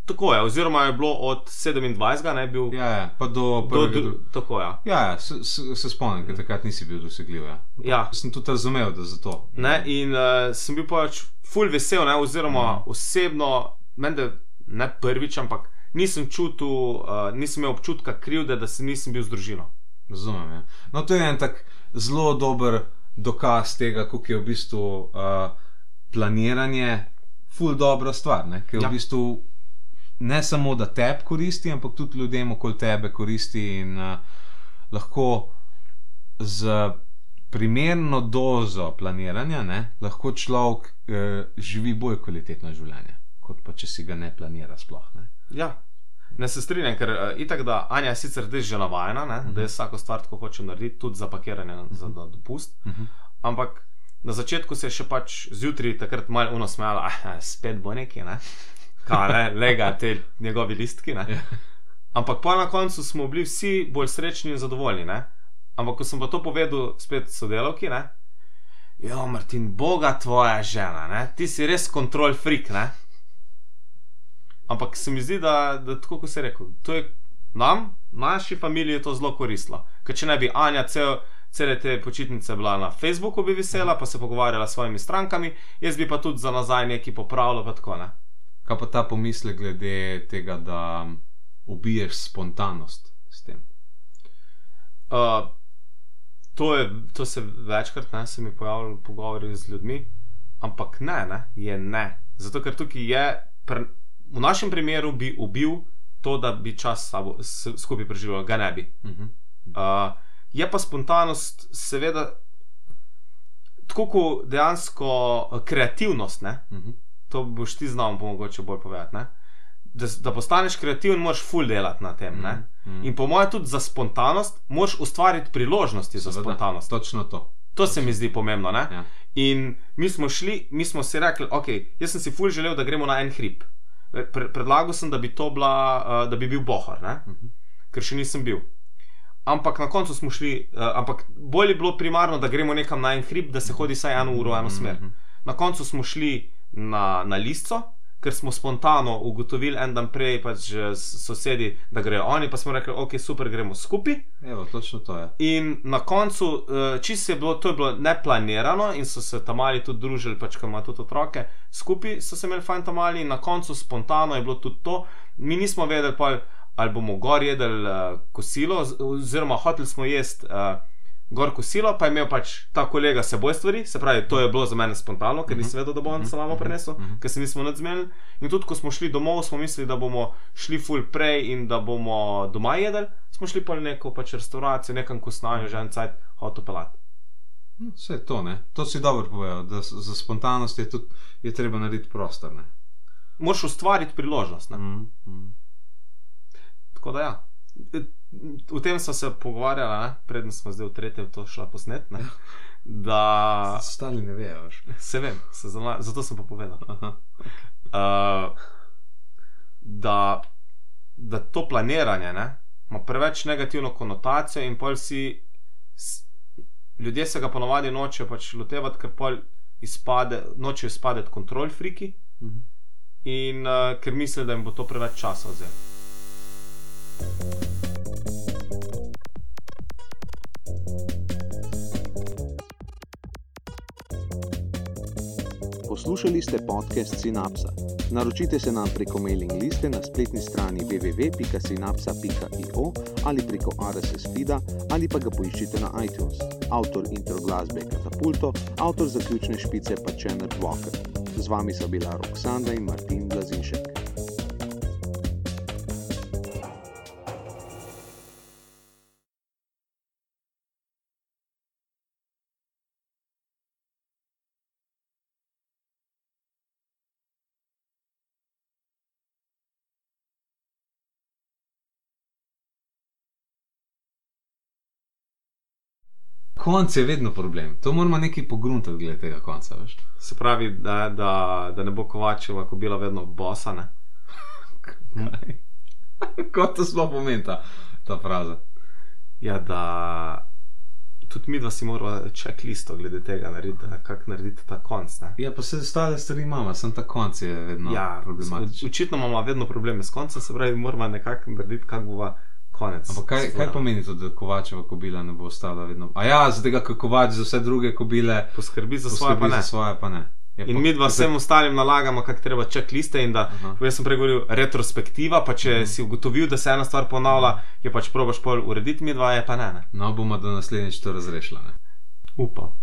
Tako je, oziroma je bilo od 27. ne bil. Ja, ja pa do prvega. Do, do, tako je. Ja, ja se, se, se spomnim, ker takrat nisi bil dosegljiv. Ja. ja. Sem tudi razumel, da za to. Ne, in uh, sem bil pač ful vesel, ne, oziroma mm. osebno, mende, ne prvič, ampak nisem čutil, uh, nisem imel občutka krivde, da se nisem bil z družino. Razumem. Ja. No, to je en tak zelo dober dokaz tega, kako je v bistvu uh, planiranje ful dobra stvar, ne? ker ja. v bistvu ne samo da tebi koristi, ampak tudi ljudem okoli tebe koristi in uh, lahko z primerno dozo planiranja, ne, lahko človek eh, živi bolj kvalitetno življenje, kot pa če si ga ne planira. Sploh, ne. Ja, ne se strinjam, ker uh, itak, da Anja je sicer že navajena, ne, uh -huh. da je mhm. vsako stvar tako hoče narediti, tudi za pakiranje uh -huh. za dopust. Uh mhm. -huh. Ampak na začetku se je še pač zjutraj takrat malo unosmejala, ah, spet bo neki, ne. Kaj, ne, lega te njegovi listki. Ja. Ampak pa na koncu smo bili vsi bolj srečni in zadovoljni. Ne? Ampak ko sem pa to povedal spet sodelovki, ne, jo, Martin, boga tvoja žena, ne? ti si res kontrol freak. Ne? Ampak se mi zdi, da, da tako kot se je rekel, to je nam, naši familiji je to zelo koristilo. Ker če ne bi Anja cel, cele te počitnice bila na Facebooku, bi vesela, pa se pogovarjala s svojimi strankami, jaz bi pa tudi za nazaj neki popravljal, pa tako ne. Kaj pa ta pomisle glede tega, da ubiješ spontanost s tem? Uh, to, je, to se večkrat ne, se mi pojavlja v pogovorih z ljudmi, ampak ne, ne, je ne. Zato, ker tukaj je, pre, v našem primeru bi ubil to, da bi čas sabo, s, skupaj preživel, ga ne bi. Uh -huh. uh, je pa spontanost, seveda, tako kot dejansko kreativnost. Ne, uh -huh. To boš ti znal, pa mogoče bolj povedati. Ne? Da, da postaneš kreativen, moraš full delati na tem. Mm, mm. In po mojem, tudi za spontanost, moraš ustvariti priložnosti za Seveda, spontanost. Točno to. To se mi zdi pomembno. Ja. In mi smo šli, mi smo si rekli, ok, jaz sem si full želel, da gremo na en hrib. Pre, predlagal sem, da bi to bila, uh, da bi bil bohar, mm -hmm. ker še nisem bil. Ampak na koncu smo šli, uh, ampak bolj je bilo primarno, da gremo nekam na en hrib, da se hodi vsaj eno uro, eno smer. Mm -hmm. Na koncu smo šli na, na listo, ker smo spontano ugotovili en dan prej, pač s sosedi, da grejo oni, pa smo rekli, ok, super, gremo skupaj. Evo, točno to je. In na koncu, eh, čisto je bilo, to je bilo neplanirano in so se tam mali tudi družili, pač ko imajo tudi otroke, skupaj so se imeli fajn tam mali in na koncu spontano je bilo tudi to. Mi nismo vedeli, pa, ali bomo gor jedli uh, kosilo, oziroma hoteli smo jesti. Uh, gor kosilo, pa je imel pač ta kolega seboj stvari, se pravi, to je bilo za mene spontano, ker nisem vedel, da bo on samo prenesel, ker se nismo nadzmeli. In tudi, ko smo šli domov, smo mislili, da bomo šli full prej in da bomo doma jedli, smo šli pa neko pač restauracijo, nekam kosnanju, že en cajt hotel pelat. No, vse to, ne? to si dobro povedal, da za spontanost je, tudi, je treba narediti prostor. Ne? Moš ustvariti priložnost. Mm, mm. Tako da ja. O tem smo se pogovarjali, preden smo zdaj v tretje to šla posnet. Ne? Da. Stali ne vejo. Se vem, se zna, zato sem pa povedal. uh, da, da to planiranje ne, ima preveč negativno konotacijo in pol si. s- Ljudje se ga ponovadi nočejo pač lotevati, ker pol izpade, nočejo izpadeti kontrol friki in uh, ker mislijo, da jim bo to preveč časa vzelo. Poslušali ste podcast Synapsa. Naročite se nam preko mailing liste na spletni strani www.synapsa.io ali preko RSS feeda ali pa ga poiščite na iTunes. Avtor intro glasbe je Katapulto, avtor zaključne špice pa Čener Walker. Z vami so bila Roksanda in Martin Blazinšek. Konc je vedno problem. To moramo nekaj pogruntati glede tega konca. Veš? Se pravi, da, da, da ne bo Kovačeva, ko bila vedno bosa. Ne? Kaj? <laughs> Kot to sploh pomeni ta, ta fraza. Ja, da tudi mi dva si moramo čeklisto glede tega narediti, kako narediti ta konc. Ne? Ja, pa se ostale stvari imamo, sem ta konc je vedno ja, problematičen. Očitno imamo vedno probleme s koncem, se pravi, moramo nekako narediti, kako bo konec. Ampak kaj, kaj Seveda. pomeni to, da Kovačeva kobila ne bo ostala vedno? A ja, zato ker Kovač za vse druge kobile Poskrbi za svoje, pa poskrbi ne. za svoje, pa ne. Ja, In pa- mi dva vsem ostalim nalagamo, kako treba čekliste. In da, Aha. jaz sem prej govoril retrospektiva, pa če Mhm. si ugotovil, da se ena stvar ponavlja, je pač probaš pol urediti, mi dva je pa ne. ne. No, bomo do naslednjič to razrešila. Ne? Upam.